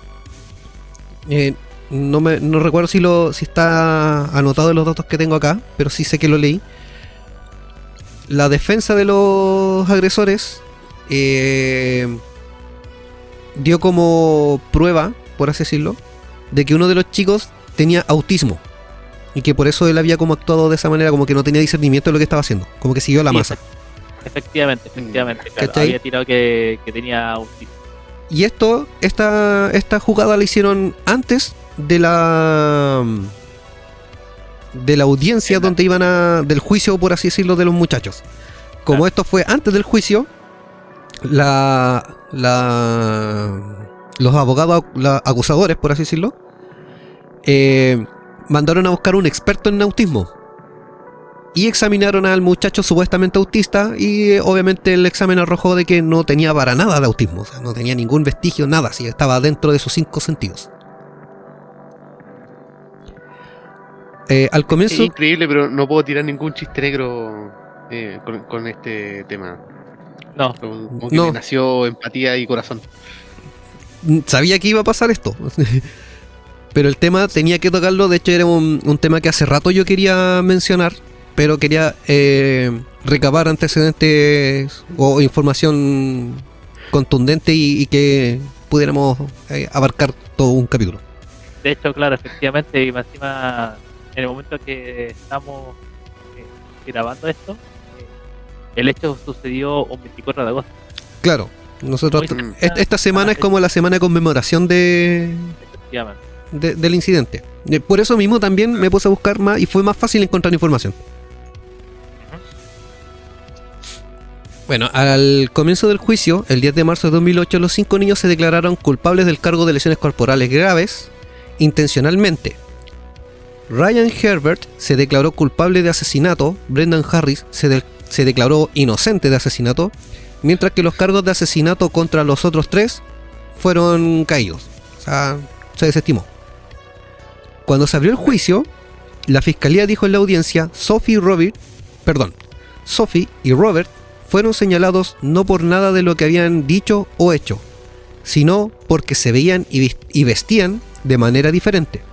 S2: eh, no, me, no recuerdo si, lo, si está anotado en los datos que tengo acá, pero sí sé que lo leí la defensa de los agresores eh, dio como prueba, por así decirlo, de que uno de los chicos tenía autismo. Y que por eso él había como actuado de esa manera, como que no tenía discernimiento de lo que estaba haciendo. Como que siguió la
S3: Sí,
S2: masa.
S3: Efectivamente, efectivamente. Claro, había tirado que, que tenía autismo.
S2: Y esto, esta, esta jugada la hicieron antes de la de la audiencia donde iban a del juicio por así decirlo de los muchachos. Como esto fue antes del juicio, la, la los abogados, la- acusadores por así decirlo, eh, mandaron a buscar un experto en autismo y examinaron al muchacho supuestamente autista y eh, obviamente el examen arrojó de que no tenía para nada de autismo, o sea, no tenía ningún vestigio, nada, así estaba dentro de sus cinco sentidos. Eh, al
S4: Es
S2: comienzo,
S4: increíble, pero no puedo tirar ningún chiste negro eh, con, con este tema.
S3: No,
S4: Como, como que
S2: No.
S4: me nació empatía y corazón.
S2: mm, sabía que iba a pasar esto. Pero el tema tenía que tocarlo, de hecho era un, un tema que hace rato yo quería mencionar, pero quería eh, recabar antecedentes o información contundente y, y que pudiéramos eh, abarcar todo un capítulo.
S3: de hecho, claro, efectivamente, y más encima, en el momento que estamos eh, grabando esto, eh, el hecho sucedió un 24 de agosto.
S2: Claro, nosotros esta semana es como la semana de conmemoración de, de- del incidente. Eh, Por eso mismo también me puse a buscar más y fue más fácil encontrar información. Bueno, al comienzo del juicio, el 10 de marzo de 2008, los cinco niños se declararon culpables del cargo de lesiones corporales graves intencionalmente. Ryan Herbert se declaró culpable de asesinato, Brendan Harris se, se declaró inocente de asesinato, mientras que los cargos de asesinato contra los otros tres fueron caídos. O sea, se desestimó. Cuando se abrió el juicio, la fiscalía dijo en la audiencia, Sophie y Robert, perdón, Sophie y Robert fueron señalados no por nada de lo que habían dicho o hecho, sino porque se veían y vestían de manera diferente.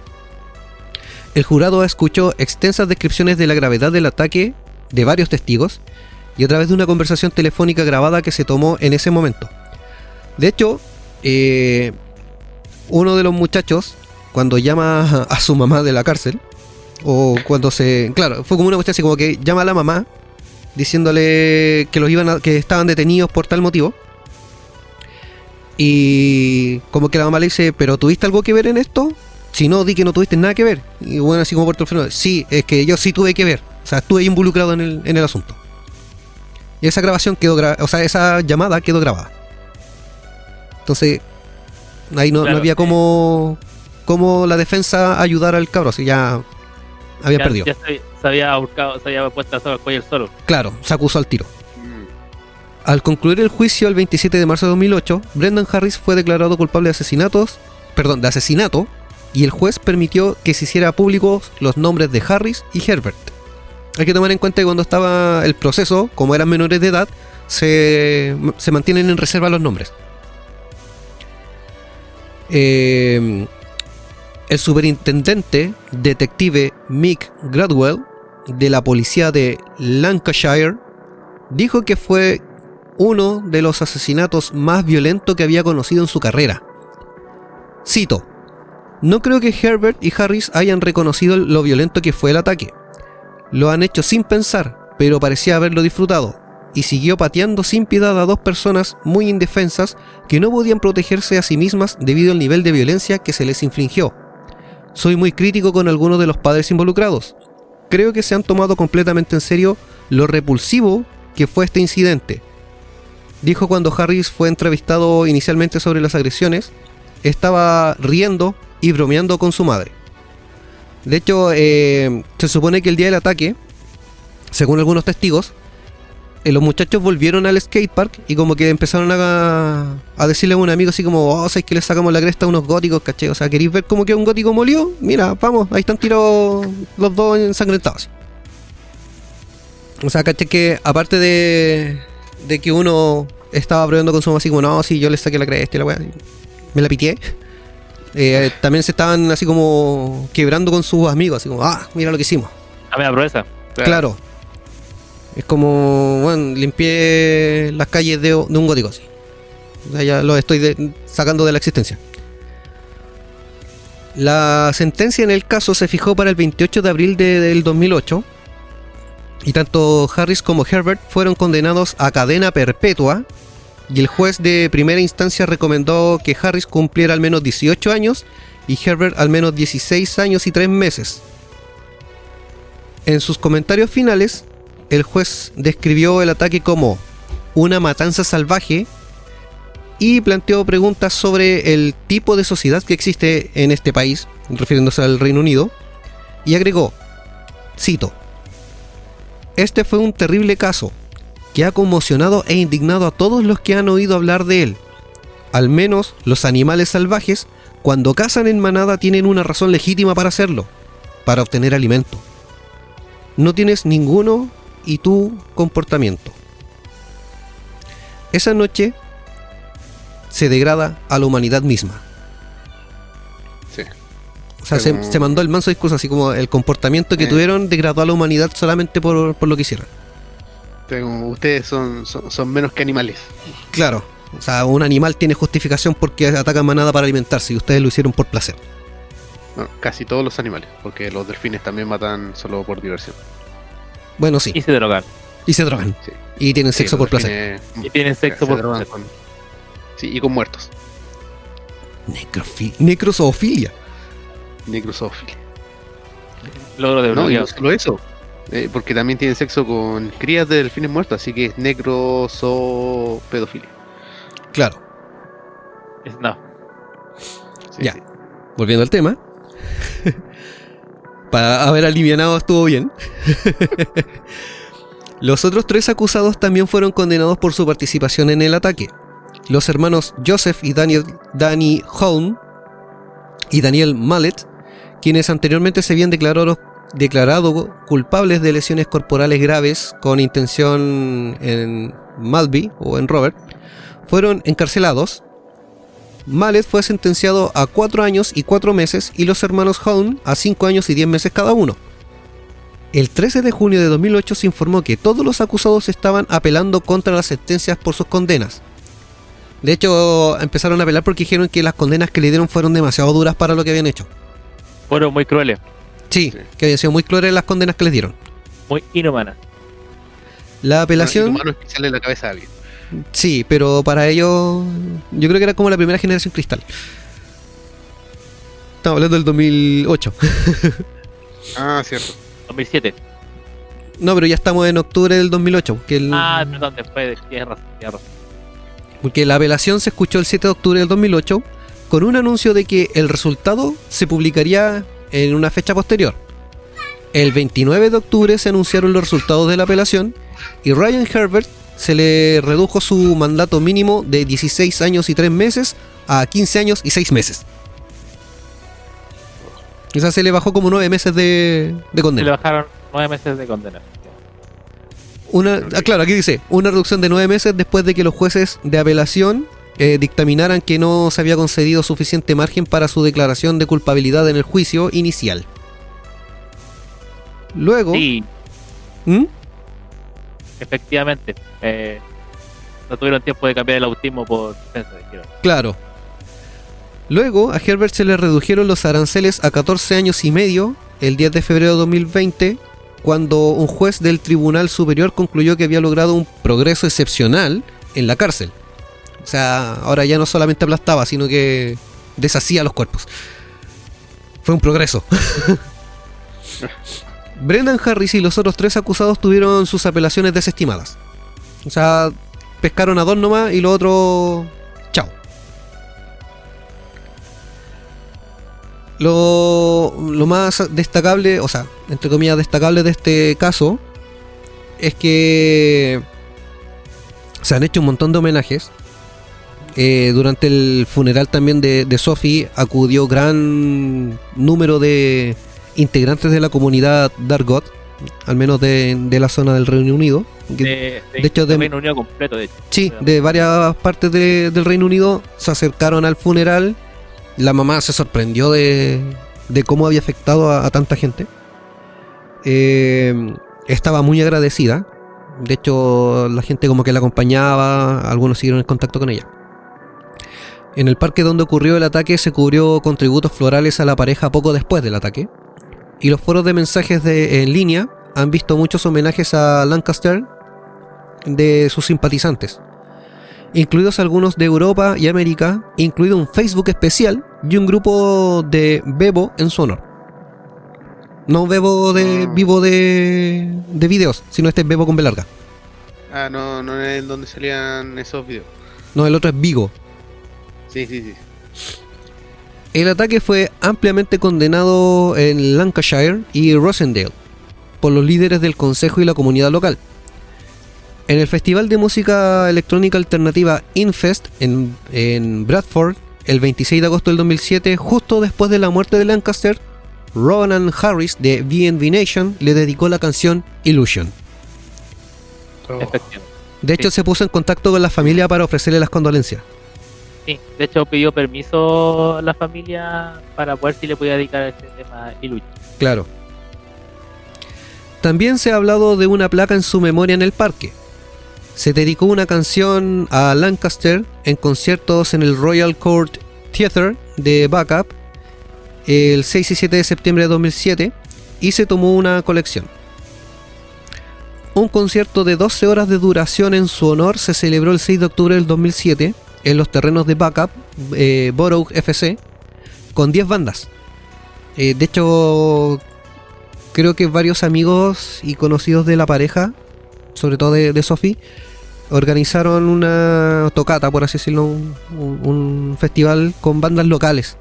S2: El jurado escuchó extensas descripciones de la gravedad del ataque de varios testigos y a través de una conversación telefónica grabada que se tomó en ese momento. De hecho, eh, uno de los muchachos, cuando llama a, su mamá de la cárcel, o cuando se. Claro, fue como una cuestión así como que llama a la mamá diciéndole que los iban a- que estaban detenidos por tal motivo. Y como que la mamá le dice, ¿pero tuviste algo que ver en esto? Si no, di que no tuviste nada que ver. Y bueno, así como Puerto Fernando, sí, es que yo sí tuve que ver. O sea, estuve involucrado en el, en el asunto. Y esa grabación quedó grabada, o sea, esa llamada quedó grabada. Entonces, ahí no, no había como, como la defensa ayudar al cabro, así ya había
S3: Ya,
S2: perdido.
S3: ya se, se había ahorcado, se había puesto al cuello el solo.
S2: Claro, se acusó al tiro.
S4: Mm.
S2: Al concluir el juicio el 27 de marzo de 2008, Brendan Harris fue declarado culpable de asesinatos, perdón, de asesinato, y el juez permitió que se hiciera públicos los nombres de Harris y Herbert. Hay que tomar en cuenta que cuando estaba el proceso, como eran menores de edad, se, se mantienen en reserva los nombres. Eh, el superintendente detective Mick Gradwell de la policía de Lancashire dijo que fue uno de los asesinatos más violentos que había conocido en su carrera. Cito, no creo que Herbert y Harris hayan reconocido lo violento que fue el ataque. Lo han hecho sin pensar, pero parecía haberlo disfrutado, y siguió pateando sin piedad a dos personas muy indefensas que no podían protegerse a sí mismas debido al nivel de violencia que se les infligió. Soy muy crítico con algunos de los padres involucrados. Creo que se han tomado completamente en serio lo repulsivo que fue este incidente. Dijo cuando Harris fue entrevistado inicialmente sobre las agresiones, estaba riendo y bromeando con su madre. De hecho, eh, se supone que el día del ataque, según algunos testigos, eh, los muchachos volvieron al skatepark y como que empezaron a, a decirle a un amigo así como, oh, ¿sabes que le sacamos la cresta a unos góticos, caché? O sea, ¿queréis ver cómo que un gótico molió? Mira, vamos, ahí están tirados los dos ensangrentados. O sea, caché que aparte de, de que uno estaba probando con su mamá así como, no, sí, yo le saqué la cresta y la weá, me la pitié. Eh, también se estaban así como quebrando con sus amigos, así como, ah, mira lo que hicimos.
S3: A media proeza.
S2: Claro. Es como, bueno, limpié las calles de, de un gótico así. O sea, ya lo estoy de- sacando de la existencia. La sentencia en el caso se fijó para el 28 de abril de- del 2008. Y tanto Harris como Herbert fueron condenados a cadena perpetua. Y el juez de primera instancia recomendó que Harris cumpliera al menos 18 años y Herbert al menos 16 años y 3 meses. En sus comentarios finales, el juez describió el ataque como una matanza salvaje y planteó preguntas sobre el tipo de sociedad que existe en este país, refiriéndose al Reino Unido, y agregó, cito, Este fue un terrible caso que ha conmocionado e indignado a todos los que han oído hablar de él. Al menos los animales salvajes, cuando cazan en manada, tienen una razón legítima para hacerlo, para obtener alimento no tienes ninguno y tu comportamiento. Esa noche se degrada a la humanidad misma.
S4: Sí.
S2: O sea, se, mandó el manso discurso, así como el comportamiento que
S4: Eh.
S2: tuvieron degradó a la humanidad solamente por, por lo que hicieron.
S4: Pero ustedes son, son, son menos que animales.
S2: Claro, o sea, un animal tiene justificación porque ataca manada para alimentarse y ustedes lo hicieron por placer.
S4: Bueno, casi todos los animales, porque los delfines también matan solo por diversión.
S2: Bueno, sí,
S3: Y se drogan.
S2: y se drogan.
S4: Sí.
S2: Y tienen
S4: Sí,
S2: sexo por placer.
S3: Y tienen sexo
S4: se
S3: por
S4: drogan
S3: placer.
S4: con- Sí, y con muertos.
S2: Necrofi- necrosoofilia.
S4: Necrosófilia.
S3: Logro de
S4: No, y no solo eso. Eh, porque también tienen sexo con crías de delfines muertos, así que es necrosopedofilia.
S2: Claro.
S3: Es- No.
S4: Sí,
S2: Ya.
S4: sí.
S2: volviendo al tema. Para haber alivianado estuvo bien. Los otros tres acusados también fueron condenados por su participación en el ataque. Los hermanos Joseph y Daniel Danny Holm y Daniel Mallet, quienes anteriormente se habían declarado, declarado culpables de lesiones corporales graves con intención en Malby o en Robert, fueron encarcelados Mallet fue sentenciado a 4 años y 4 meses y los hermanos Holm a 5 años y 10 meses cada uno. El 13 de junio de 2008 se informó que todos los acusados estaban apelando contra las sentencias por sus condenas. De hecho, empezaron a apelar porque dijeron que las condenas que le dieron fueron demasiado duras para lo que habían hecho.
S3: Fueron muy crueles.
S2: Sí,
S4: Sí.
S2: que habían sido muy crueles las condenas que les dieron.
S3: Muy inhumanas.
S2: La apelación...
S4: Bueno, y tu mano es pisarle la cabeza a alguien.
S2: Sí, pero para ellos yo creo que era como la primera generación cristal. Estamos hablando del 2008.
S4: Ah, cierto.
S3: 2007.
S2: No, pero ya estamos en octubre del 2008. Que el-
S3: Ah, perdón, después de tienes razón, tienes razón.
S2: Porque la apelación se escuchó el 7 de octubre del 2008 con un anuncio de que el resultado se publicaría en una fecha posterior. El 29 de octubre se anunciaron los resultados de la apelación y Ryan Herbert se le redujo su mandato mínimo de 16 años y 3 meses a 15 años y 6 meses. Quizás se le bajó como 9 meses de, de
S3: Se le
S2: condena.
S3: bajaron nueve meses de condena.
S2: Una, ah, claro, aquí dice, una reducción de 9 meses después de que los jueces de apelación eh, dictaminaran que no se había concedido suficiente margen para su declaración de culpabilidad en el juicio inicial. Luego...
S3: Sí,
S2: ¿Mm?
S3: efectivamente. Eh, no tuvieron tiempo de cambiar el autismo por.
S2: Claro. Luego a Herbert se le redujeron los aranceles a 14 años y medio el 10 de febrero de 2020, cuando un juez del Tribunal Superior concluyó que había logrado un progreso excepcional en la cárcel. O sea, ahora ya no solamente aplastaba, sino que deshacía los cuerpos. Fue un progreso. Brendan Harris y los otros tres acusados tuvieron sus apelaciones desestimadas. O sea, pescaron a dos nomás y lo otro... Chao. Lo, lo más destacable, o sea, entre comillas destacable de este caso, es que se han hecho un montón de homenajes. Eh, durante el funeral también de, de Sophie acudió gran número de integrantes de la comunidad Dargot, al menos de, de la zona del Reino Unido. que-
S3: De, de,
S2: de hecho, de-
S3: Reino Unido completo, de hecho.
S2: Sí, de varias partes de- del Reino Unido se acercaron al funeral. La mamá se sorprendió de, de cómo había afectado a, a tanta gente. Eh, estaba muy agradecida. De hecho, la gente como que la acompañaba, algunos siguieron en contacto con ella. En el parque donde ocurrió el ataque se cubrió con tributos florales a la pareja poco después del ataque. Y los foros de mensajes de, en línea han visto muchos homenajes a Lancaster de sus simpatizantes, incluidos algunos de Europa y América, incluido un Facebook especial y un grupo de Bebo en su honor. No Bebo de
S4: Ah.
S2: vivo de, de videos, sino este es Bebo con B larga.
S4: Ah, no, no es donde salían esos videos.
S2: No, el otro es Vigo.
S4: Sí, sí, sí.
S2: El ataque fue ampliamente condenado en Lancashire y Rosendale por los líderes del consejo y la comunidad local. En el Festival de Música Electrónica Alternativa Infest en, en Bradford, el 26 de agosto del 2007, justo después de la muerte de Lancaster, Ronan Harris de BNB Nation le dedicó la canción Illusion.
S3: Efectivamente.
S2: De hecho,
S3: Sí.
S2: se puso en contacto con la familia para ofrecerle las condolencias.
S3: Sí, de hecho pidió permiso a la familia para poder si le podía dedicar a este tema.
S2: Claro. También se ha hablado de una placa en su memoria en el parque. Se dedicó una canción a Lancaster en conciertos en el Royal Court Theatre de Backup el 6 y 7 de septiembre de 2007 y se tomó una colección. Un concierto de 12 horas de duración en su honor se celebró el 6 de octubre del 2007 en los terrenos de Backup, eh, Borough FC, con 10 bandas. Eh, de hecho, creo que varios amigos y conocidos de la pareja, sobre todo de, de Sophie, organizaron una tocata, por así decirlo, un, festival con bandas locales,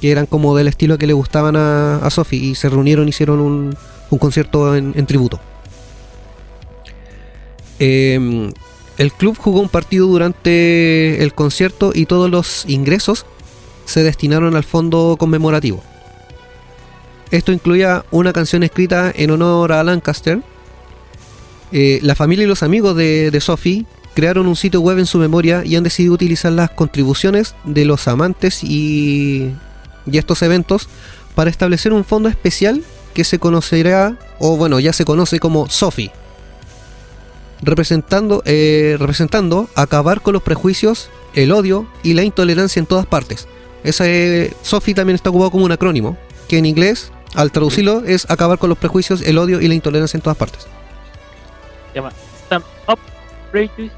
S2: que eran como del estilo que le gustaban a, a Sophie, y se reunieron y hicieron un, un concierto en, en tributo. Em, el club jugó un partido durante el concierto y todos los ingresos se destinaron al fondo conmemorativo. Esto incluía una canción escrita en honor a Lancaster. Eh, la familia y los amigos de, Sophie crearon un sitio web en su memoria y han decidido utilizar las contribuciones de los amantes y, y estos eventos para establecer un fondo especial que se conocerá, o bueno, ya se conoce como Sophie. Representando, eh, representando acabar con los prejuicios, el odio y la intolerancia en todas partes. Esa eh, Sophie también está ocupado como un acrónimo, que en inglés, al traducirlo, es acabar con los prejuicios, el odio y la intolerancia en todas partes.
S3: Se llama Stand Up Prejudice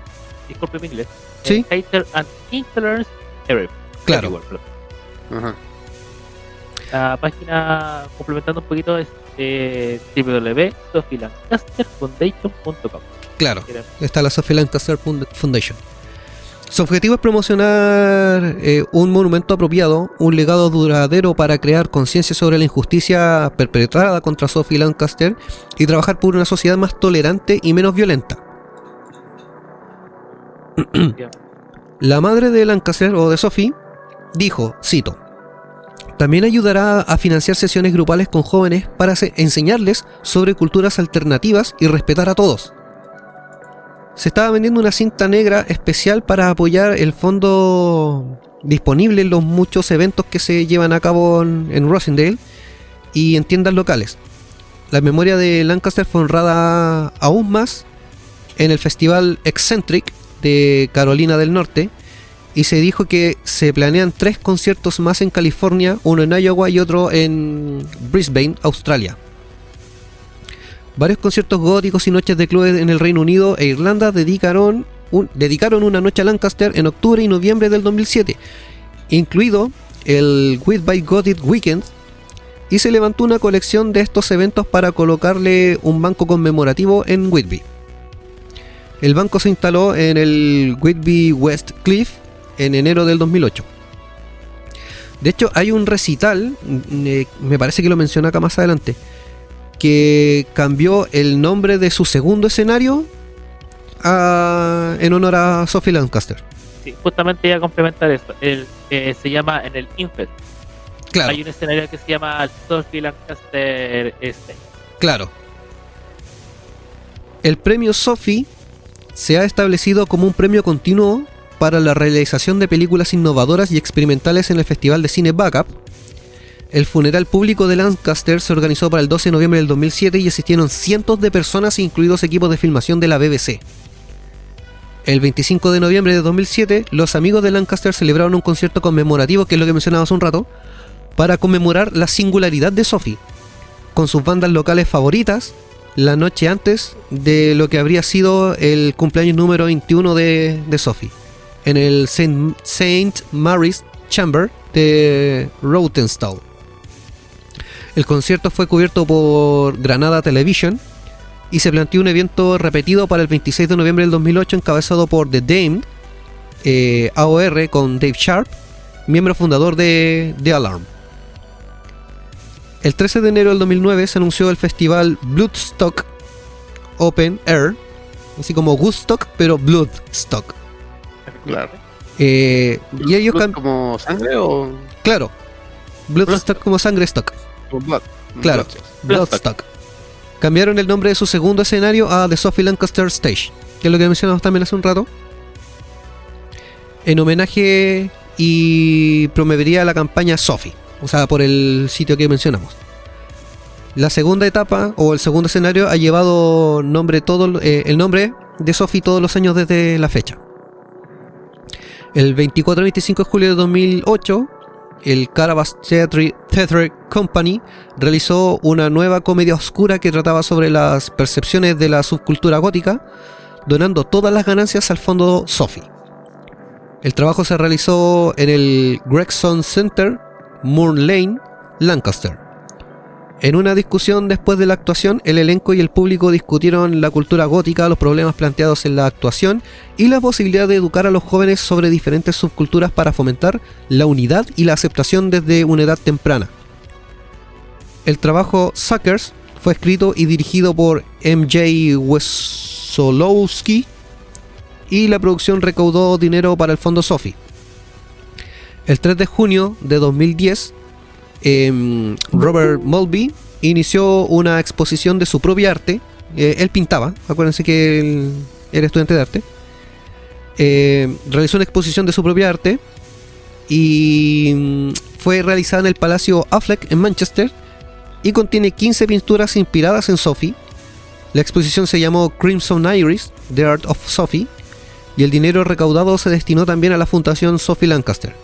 S3: disculpe mi inglés.
S2: Sí.
S3: eh, Hater and Intolerance Everywhere.
S2: Claro.
S3: Everywhere, perdón.
S4: Ajá.
S3: La página, complementando un poquito, es eh, www.sophielancasterfoundation.com.
S2: Claro. Está la Sophie Lancaster Foundation. Su objetivo es promocionar eh, un monumento apropiado, un legado duradero para crear conciencia sobre la injusticia perpetrada contra Sophie Lancaster y trabajar por una sociedad más tolerante y menos violenta. La madre de Lancaster o de Sophie dijo, cito, también ayudará a financiar sesiones grupales con jóvenes para se- enseñarles sobre culturas alternativas y respetar a todos. Se estaba vendiendo una cinta negra especial para apoyar el fondo disponible en los muchos eventos que se llevan a cabo en, en Rosendale y en tiendas locales. La memoria de Lancaster fue honrada aún más en el festival Eccentric de Carolina del Norte y se dijo que se planean tres conciertos más en California, uno en Iowa y otro en Brisbane, Australia. Varios conciertos góticos y noches de clubes en el Reino Unido e Irlanda dedicaron, dedicaron una noche a Lancaster en octubre y noviembre del 2007, incluido el Whitby Gothic Weekend, y se levantó una colección de estos eventos para colocarle un banco conmemorativo en Whitby. El banco se instaló en el Whitby West Cliff en enero del 2008. De hecho, hay un recital, mm, eh, me parece que lo menciona acá más adelante, que cambió el nombre de su segundo escenario a- en honor a Sophie Lancaster.
S3: Sí, justamente iba a complementar esto. El, eh, se llama en el Infest.
S2: Claro,
S3: Hay un escenario que se llama Sophie Lancaster Stage.
S2: claro. El premio Sophie se ha establecido como un premio continuo para la realización de películas innovadoras y experimentales en el Festival de Cine Backup. El funeral público de Lancaster se organizó para el 12 de noviembre del 2007 y asistieron cientos de personas, incluidos equipos de filmación de la BBC. El 25 de noviembre de 2007, los amigos de Lancaster celebraron un concierto conmemorativo, que es lo que mencionaba hace un rato, para conmemorar la singularidad de Sophie, con sus bandas locales favoritas, la noche antes de lo que habría sido el cumpleaños número 21 de, de Sophie, en el Saint Mary's Chamber de Rawtenstall. El concierto fue cubierto por Granada Television y se planteó un evento repetido para el 26 de noviembre del 2008 encabezado por The Dame, eh, AOR con Dave Sharp, miembro fundador de The Alarm. El 13 de enero del 2009 se anunció el festival Bloodstock Open Air, así como Woodstock, pero Bloodstock.
S4: Claro.
S2: Eh, y ellos
S4: ¿Blood
S2: cam-
S4: como sangre o
S2: claro, Bloodstock como sangre stock.
S4: Blood?
S2: Claro.
S4: Blood.
S2: Bloodstock. Cambiaron el nombre de su segundo escenario a The Sophie Lancaster Stage, que es lo que mencionamos también hace un rato. En homenaje y promovería la campaña Sophie, o sea, por el sitio que mencionamos. La segunda etapa o el segundo escenario ha llevado nombre todo, eh, el nombre de Sophie todos los años desde la fecha. El 24 y 25 de julio de 2008, el Carabas Theatre, Theatre Company realizó una nueva comedia oscura que trataba sobre las percepciones de la subcultura gótica, donando todas las ganancias al fondo Sophie. El trabajo se realizó en el Gregson Center, Moore Lane, Lancaster. En una discusión después de la actuación, el elenco y el público discutieron la cultura gótica, los problemas planteados en la actuación y la posibilidad de educar a los jóvenes sobre diferentes subculturas para fomentar la unidad y la aceptación desde una edad temprana. El trabajo Suckers fue escrito y dirigido por MJ Wesolowski y la producción recaudó dinero para el fondo Sophie. El 3 de junio de 2010, em, Robert Mulvey inició una exposición de su propia arte. Eh, él pintaba, acuérdense que él era estudiante de arte. Eh, realizó una exposición de su propia arte y mm, fue realizada en el Palacio Affleck en Manchester y contiene 15 pinturas inspiradas en Sophie. La exposición se llamó Crimson Iris, The Art of Sophie, y el dinero recaudado se destinó también a la Fundación Sophie Lancaster.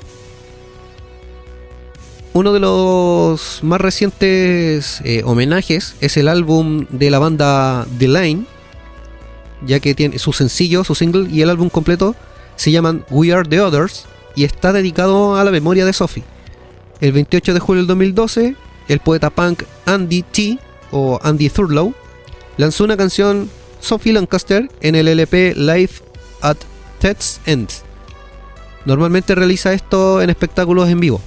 S2: Uno de los más recientes eh, homenajes es el álbum de la banda The Line, ya que tiene su sencillo, su single y el álbum completo se llaman We Are the Others y está dedicado a la memoria de Sophie. El 28 de julio del 2012, el poeta punk Andy T o Andy Thurlow lanzó una canción Sophie Lancaster en el LP Live at Ted's End. Normalmente realiza esto en espectáculos en vivo.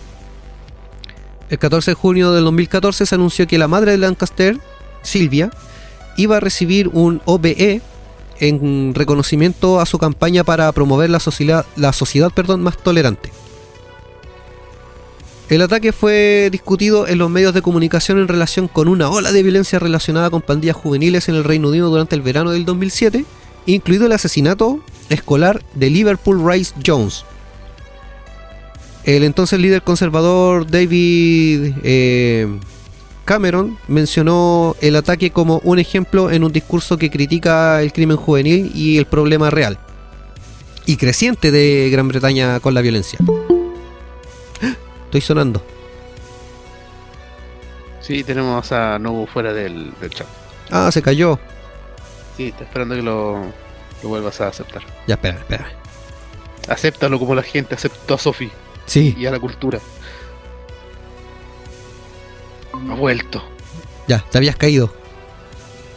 S2: El 14 de junio del 2014 se anunció que la madre de Lancaster, Silvia, iba a recibir un OBE en reconocimiento a su campaña para promover la sociedad, más tolerante. El ataque fue discutido en los medios de comunicación en relación con una ola de violencia relacionada con pandillas juveniles en el Reino Unido durante el verano del 2007, incluido el asesinato escolar de Liverpool Rice Jones. El entonces líder conservador David eh, Cameron mencionó el ataque como un ejemplo en un discurso que critica el crimen juvenil y el problema real y creciente de Gran Bretaña con la violencia. Estoy sonando.
S4: Sí, tenemos a Nobu fuera del, del chat.
S2: Ah, se cayó.
S4: Sí, está esperando que lo, lo vuelvas a aceptar.
S2: Ya, espera, espera.
S4: Acéptalo como la gente aceptó a Sophie
S2: Sí,
S4: y a la cultura. Ha vuelto.
S2: ya, te habías caído.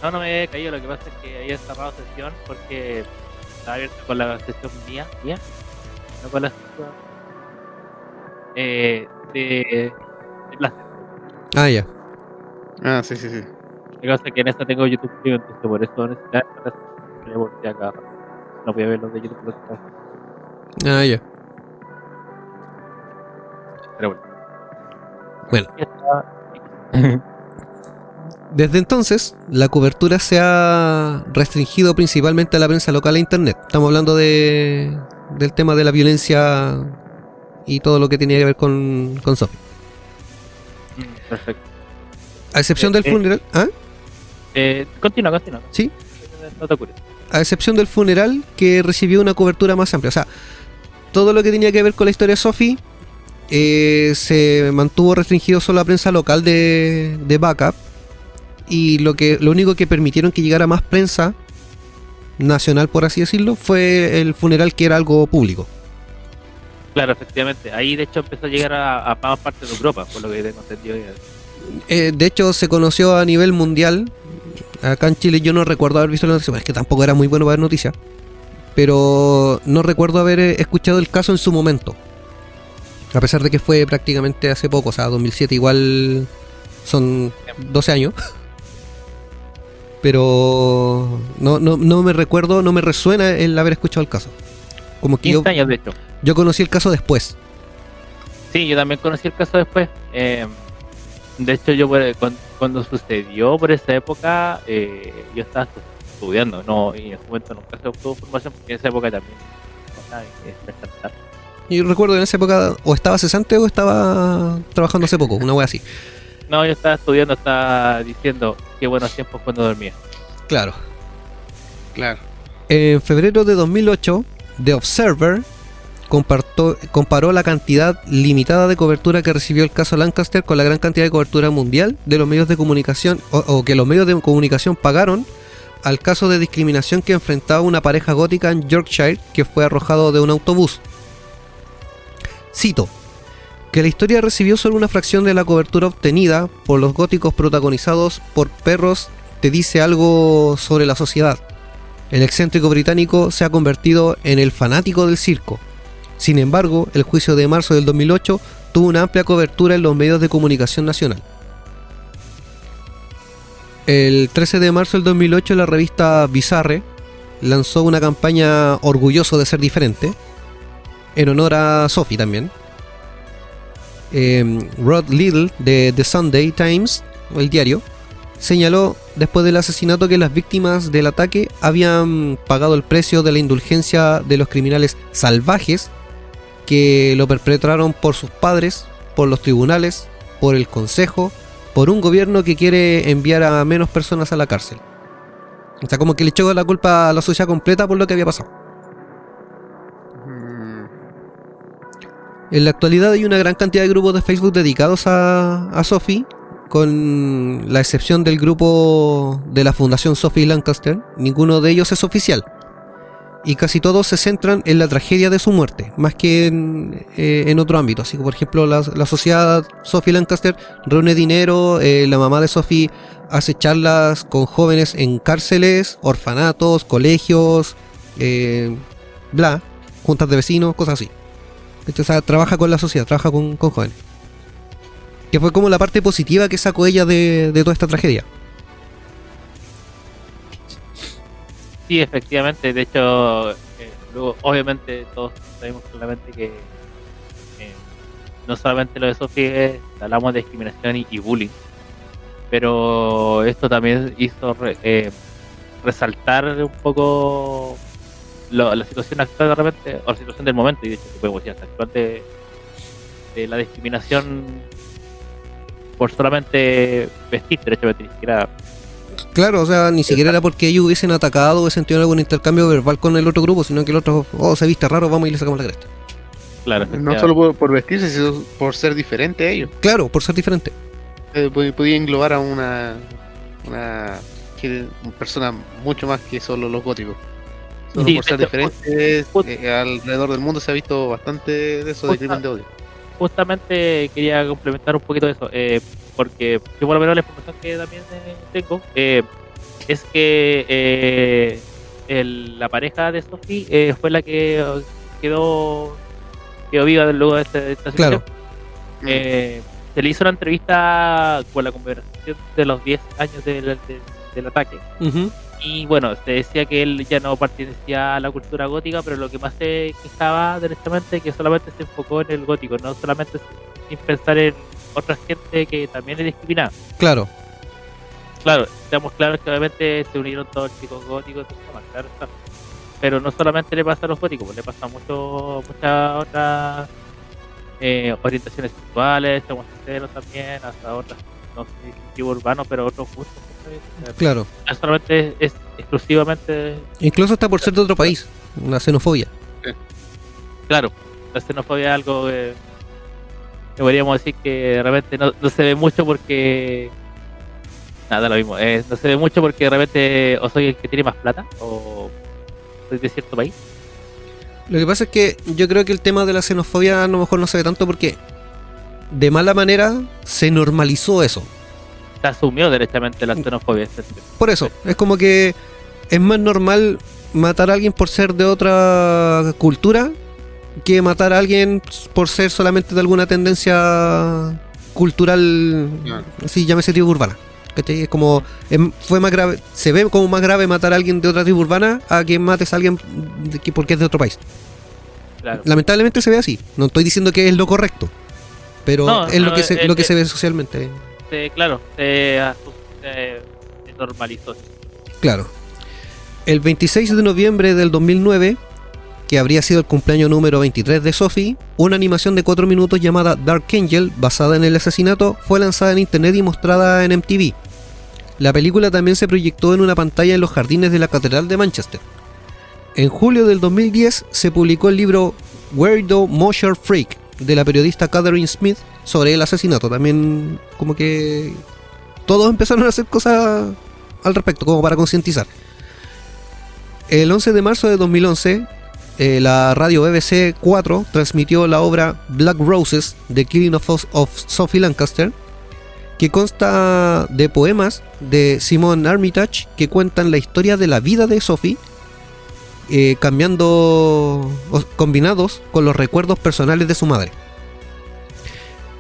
S3: No, no me he caído, lo que pasa es que había cerrado sesión porque estaba abierto con la sesión mía, mía, no con la sesión eh, de, de.
S2: Ah, ya.
S4: Ah, sí, sí, sí.
S3: Lo que pasa es que en esta tengo YouTube Premium, entonces por eso necesitaba esta sesión, me volteé acá. No podía ver los de YouTube.
S2: Ah, ya.
S3: Pero bueno.
S2: Desde entonces, la cobertura se ha restringido principalmente a la prensa local e internet. Estamos hablando de, del tema de la violencia y todo lo que tenía que ver con, con Sophie.
S3: Perfecto.
S2: A excepción
S3: Eh,
S2: del
S3: eh.
S2: funeral. ¿Ah?
S3: Eh, continúa, continúa.
S2: Sí.
S3: No te apures.
S2: a excepción del funeral que recibió una cobertura más amplia. O sea, todo lo que tenía que ver con la historia de Sophie eh, se mantuvo restringido solo a prensa local de, de backup. Y lo, que, lo único que permitieron que llegara más prensa nacional, por así decirlo, fue el funeral que era algo público.
S3: Claro, efectivamente. Ahí de hecho empezó a llegar a, a más partes de Europa, por lo que tengo entendido.
S2: Eh, de hecho, se conoció a nivel mundial. Acá en Chile yo no recuerdo haber visto la noticia, es que tampoco era muy bueno para ver noticias. Pero no recuerdo haber eh, escuchado el caso en su momento. A pesar de que fue prácticamente hace poco, o sea, 2007 igual son 12 años. Pero no, no, no me recuerdo, no me resuena el haber escuchado el caso. Como que yo,
S3: 15 años de hecho.
S2: yo conocí el caso después.
S3: Sí, yo también conocí el caso después. Eh, de hecho, yo cuan- cuando, sucedió por esa época, eh, yo estaba estu- estudiando, no, y en ese momento nunca se obtuvo formación porque en esa época también pasaba que es presentar.
S2: Y recuerdo que en esa época o estaba cesante o estaba trabajando hace poco, una wea así.
S3: No, yo estaba estudiando, estaba diciendo qué buenos tiempos cuando dormía.
S2: Claro.
S4: Claro.
S2: En febrero de 2008, The Observer compartó- comparó la cantidad limitada de cobertura que recibió el caso Lancaster con la gran cantidad de cobertura mundial de los medios de comunicación o, o que los medios de comunicación pagaron al caso de discriminación que enfrentaba una pareja gótica en Yorkshire que fue arrojado de un autobús. Cito, que la historia recibió solo una fracción de la cobertura obtenida por los góticos protagonizados por perros te dice algo sobre la sociedad. El excéntrico británico se ha convertido en el fanático del circo. Sin embargo, el juicio de marzo del 2008 tuvo una amplia cobertura en los medios de comunicación nacional. El 13 de marzo del 2008 la revista Bizarre lanzó una campaña orgulloso de ser diferente, en honor a Sophie también. Eh, Rod Little de The Sunday Times, el diario, señaló después del asesinato que las víctimas del ataque habían pagado el precio de la indulgencia de los criminales salvajes que lo perpetraron por sus padres, por los tribunales, por el consejo, por un gobierno que quiere enviar a menos personas a la cárcel. O sea, como que le echó la culpa a la sociedad completa por lo que había pasado. En la actualidad hay una gran cantidad de grupos de Facebook dedicados a, a Sophie con la excepción del grupo de la Fundación Sophie Lancaster, ninguno de ellos es oficial. Y casi todos se centran en la tragedia de su muerte, más que en, eh, en otro ámbito. Así que, por ejemplo, la, sociedad Sophie Lancaster reúne dinero, eh, la mamá de Sophie hace charlas con jóvenes en cárceles, orfanatos, colegios, eh, bla, juntas de vecinos, cosas así. Entonces, o sea, trabaja con la sociedad, trabaja con, con jóvenes. Que fue como la parte positiva que sacó ella de, de toda esta tragedia.
S3: Sí, efectivamente. De hecho, eh, luego, obviamente, todos sabemos claramente que eh, no solamente lo de Sophie es, hablamos de discriminación y, bullying, pero esto también hizo re- eh, resaltar un poco lo- la situación actual de repente, o la situación del momento, y de hecho, se puede decir hasta actual de, de la discriminación por solamente vestir, derechamente, ni siquiera
S2: Claro, o sea, ni siquiera era porque ellos hubiesen atacado o hubiesen tenido algún intercambio verbal con el otro grupo, sino que el otro, oh, se viste raro, vamos y le sacamos la cresta.
S3: Claro,
S4: No solo por, por vestirse, sino por ser diferente a ellos.
S2: Claro, por ser diferente.
S4: Eh, pod- podía englobar a una, una persona mucho más que solo los góticos. Solo
S3: Sí,
S4: por ser diferentes,
S3: ju-
S4: eh, alrededor del mundo se ha visto bastante de eso de crimen de odio.
S3: justamente quería complementar un poquito eso, eh, porque yo por lo menos la información que también eh, tengo eh, es que eh, el- la pareja de Sophie eh, fue la que quedó, quedó viva luego de, este- de esta
S2: Claro.
S3: situación. Eh, se le hizo una entrevista con la conmemoración de los 10 años del, del- del ataque.
S2: Ujú.
S3: Y bueno, se decía que él ya no pertenecía a la cultura gótica, pero lo que más se quejaba directamente que solamente se enfocó en el gótico, no solamente sin pensar en otra gente que también es discriminada.
S2: Claro,
S3: Claro, estamos claros que obviamente se unieron todos los chicos góticos, claro está. pero no solamente le pasa a los góticos, le pasa a muchas otras eh, orientaciones sexuales, homosexuales también, hasta otras, no sé tipo urbano, pero otros gustos.
S2: Claro.
S3: No solamente es, es exclusivamente
S2: Incluso está por ser de otro país, una xenofobia.
S3: Claro, la xenofobia es algo que, que podríamos decir que de repente no, no se ve mucho porque. Nada, lo mismo. eh, no se ve mucho porque de repente o soy el que tiene más plata o soy de cierto país.
S2: Lo que pasa es que yo creo que el tema de la xenofobia a lo mejor no se ve tanto porque de mala manera se normalizó eso.
S3: Se asumió derechamente la xenofobia.
S2: Por eso, es como que es más normal matar a alguien por ser de otra cultura que matar a alguien por ser solamente de alguna tendencia cultural, así llámese tribu urbana. ¿Cachai? Es como, fue más grave, se ve como más grave matar a alguien de otra tribu urbana a que mates a alguien de que- porque es de otro país.
S3: Claro.
S2: Lamentablemente se ve así. No estoy diciendo que es lo correcto, pero
S3: No,
S2: es lo que se,
S3: eh,
S2: lo que
S3: eh,
S2: se ve socialmente.
S3: Se- claro, se, normalizó.
S2: Claro. El 26 de noviembre del 2009, que habría sido el cumpleaños número 23 de Sophie, una animación de 4 minutos llamada Dark Angel, basada en el asesinato, fue lanzada en internet y mostrada en MTV. La película también se proyectó en una pantalla en los jardines de la Catedral de Manchester. En julio del 2010 se publicó el libro Weirdo Mosher Freak de la periodista Catherine Smith sobre el asesinato. También como que todos empezaron a hacer cosas al respecto, como para concientizar. El 11 de marzo de 2011, eh, la radio BBC 4 transmitió la obra Black Roses, The Killing of, of Sophie Lancaster, que consta de poemas de Simon Armitage que cuentan la historia de la vida de Sophie, eh, cambiando, combinados con los recuerdos personales de su madre.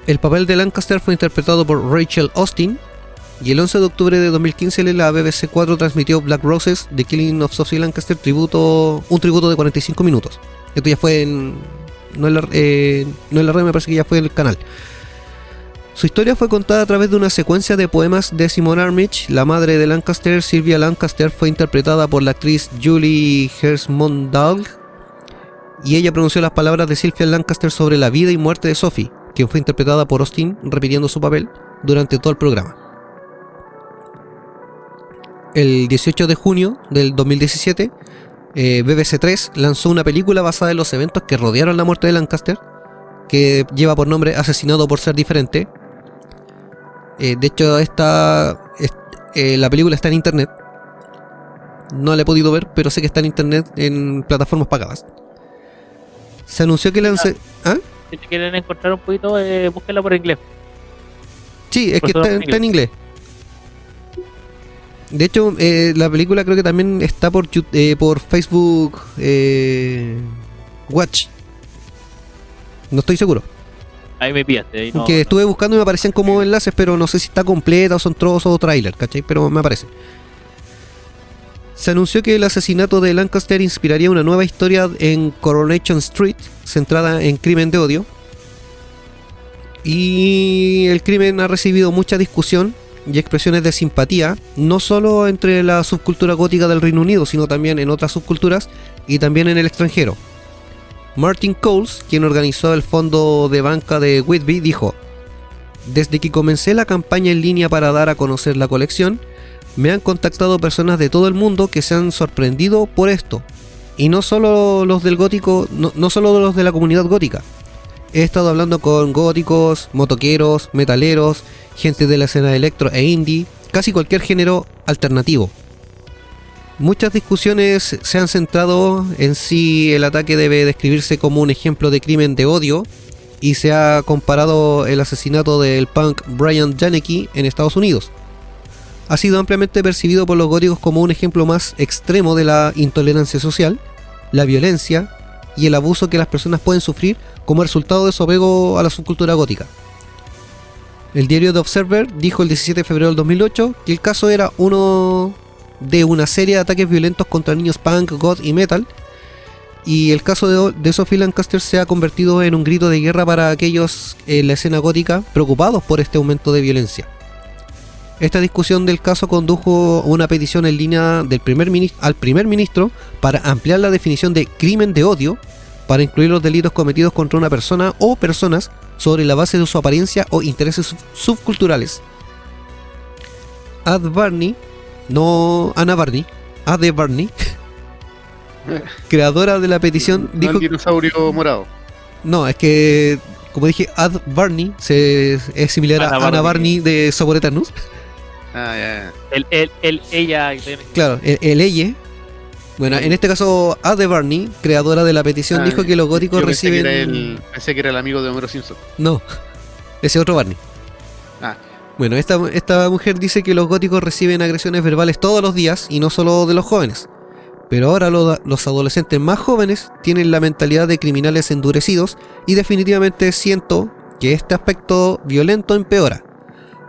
S2: El papel de Lancaster fue interpretado por Rachel Austin, y el 11 de octubre de 2015 la BBC 4 transmitió Black Roses, The Killing of Sophie Lancaster, tributo, un tributo de 45 minutos. Esto ya fue en... No en, la, eh, no en la red, me parece que ya fue en el canal. Su historia fue contada a través de una secuencia de poemas de Simone Armitage. La madre de Lancaster, Sylvia Lancaster, fue interpretada por la actriz Julie Hersmondal y ella pronunció las palabras de Sylvia Lancaster sobre la vida y muerte de Sophie, quien fue interpretada por Austin, repitiendo su papel durante todo el programa. El 18 de junio del 2017, eh, BBC 3 lanzó una película basada en los eventos que rodearon la muerte de Lancaster, que lleva por nombre Asesinado por ser diferente. Eh, de hecho, esta, es- eh, la película está en internet. No la he podido ver, pero sé que está en internet en plataformas pagadas. Se anunció que lance... ¿Ah?
S3: Si te quieren encontrar un poquito, eh, búsquenla por inglés.
S2: Sí, es que está,
S3: en
S2: está en inglés. De hecho, eh, la película creo que también está por, eh, por Facebook eh, Watch. No estoy seguro.
S3: Ahí me pillaste. Ahí no,
S2: que estuve buscando y me aparecían como enlaces, pero no sé si está completa o son trozos o trailer, ¿cachai? Pero me aparece. Se anunció que el asesinato de Lancaster inspiraría una nueva historia en Coronation Street, centrada en crimen de odio. Y el crimen ha recibido mucha discusión y expresiones de simpatía, no solo entre la subcultura gótica del Reino Unido, sino también en otras subculturas y también en el extranjero. Martin Coles, quien organizó el fondo de banca de Whitby, dijo, Desde que comencé la campaña en línea para dar a conocer la colección, me han contactado personas de todo el mundo que se han sorprendido por esto. Y no solo los del gótico, no, no solo los de la comunidad gótica. He estado hablando con góticos, motoqueros, metaleros, gente de la escena electro e indie, casi cualquier género alternativo. Muchas discusiones se han centrado en si el ataque debe describirse como un ejemplo de crimen de odio y se ha comparado el asesinato del punk Brian Janicki en Estados Unidos. Ha sido ampliamente percibido por los góticos como un ejemplo más extremo de la intolerancia social, la violencia y el abuso que las personas pueden sufrir como resultado de su apego a la subcultura gótica. El diario The Observer dijo el 17 de febrero del 2008 que el caso era uno de una serie de ataques violentos contra niños punk, goth y metal. Y el caso de, de Sophie Lancaster se ha convertido en un grito de guerra para aquellos en la escena gótica preocupados por este aumento de violencia. Esta discusión del caso condujo a una petición en línea del primer minis- al primer ministro para ampliar la definición de crimen de odio para incluir los delitos cometidos contra una persona o personas sobre la base de su apariencia o intereses sub- subculturales. Ad Barney, no Ana Barney, Ade Barney, creadora de la petición,
S4: No
S2: dijo
S4: el dinosaurio morado.
S2: no, es que, como dije, Ad Barney se, es similar a
S3: Ana
S2: Ana
S3: Barney.
S2: De Sabor Eternus.
S4: Ah, ya, ya.
S3: El, el, el, ella.
S2: Claro, el, el ella. Bueno, en este caso, Ade Barney, creadora de la petición,
S4: Ah,
S2: dijo que los góticos
S4: yo pensé
S2: reciben.
S4: Que era el, pensé que era el amigo de Homero Simpson.
S2: No, ese otro Barney.
S4: Ah.
S2: Bueno, esta, esta mujer dice que los góticos reciben agresiones verbales todos los días y no solo de los jóvenes. Pero ahora lo- los adolescentes más jóvenes tienen la mentalidad de criminales endurecidos y definitivamente siento que este aspecto violento empeora.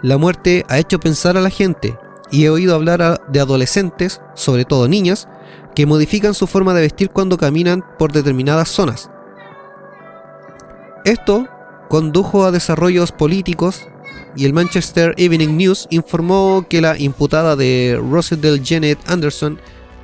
S2: La muerte ha hecho pensar a la gente y he oído hablar a- de adolescentes, sobre todo niñas, que modifican su forma de vestir cuando caminan por determinadas zonas. Esto condujo a desarrollos políticos y el Manchester Evening News informó que la imputada de Rosedale Janet Anderson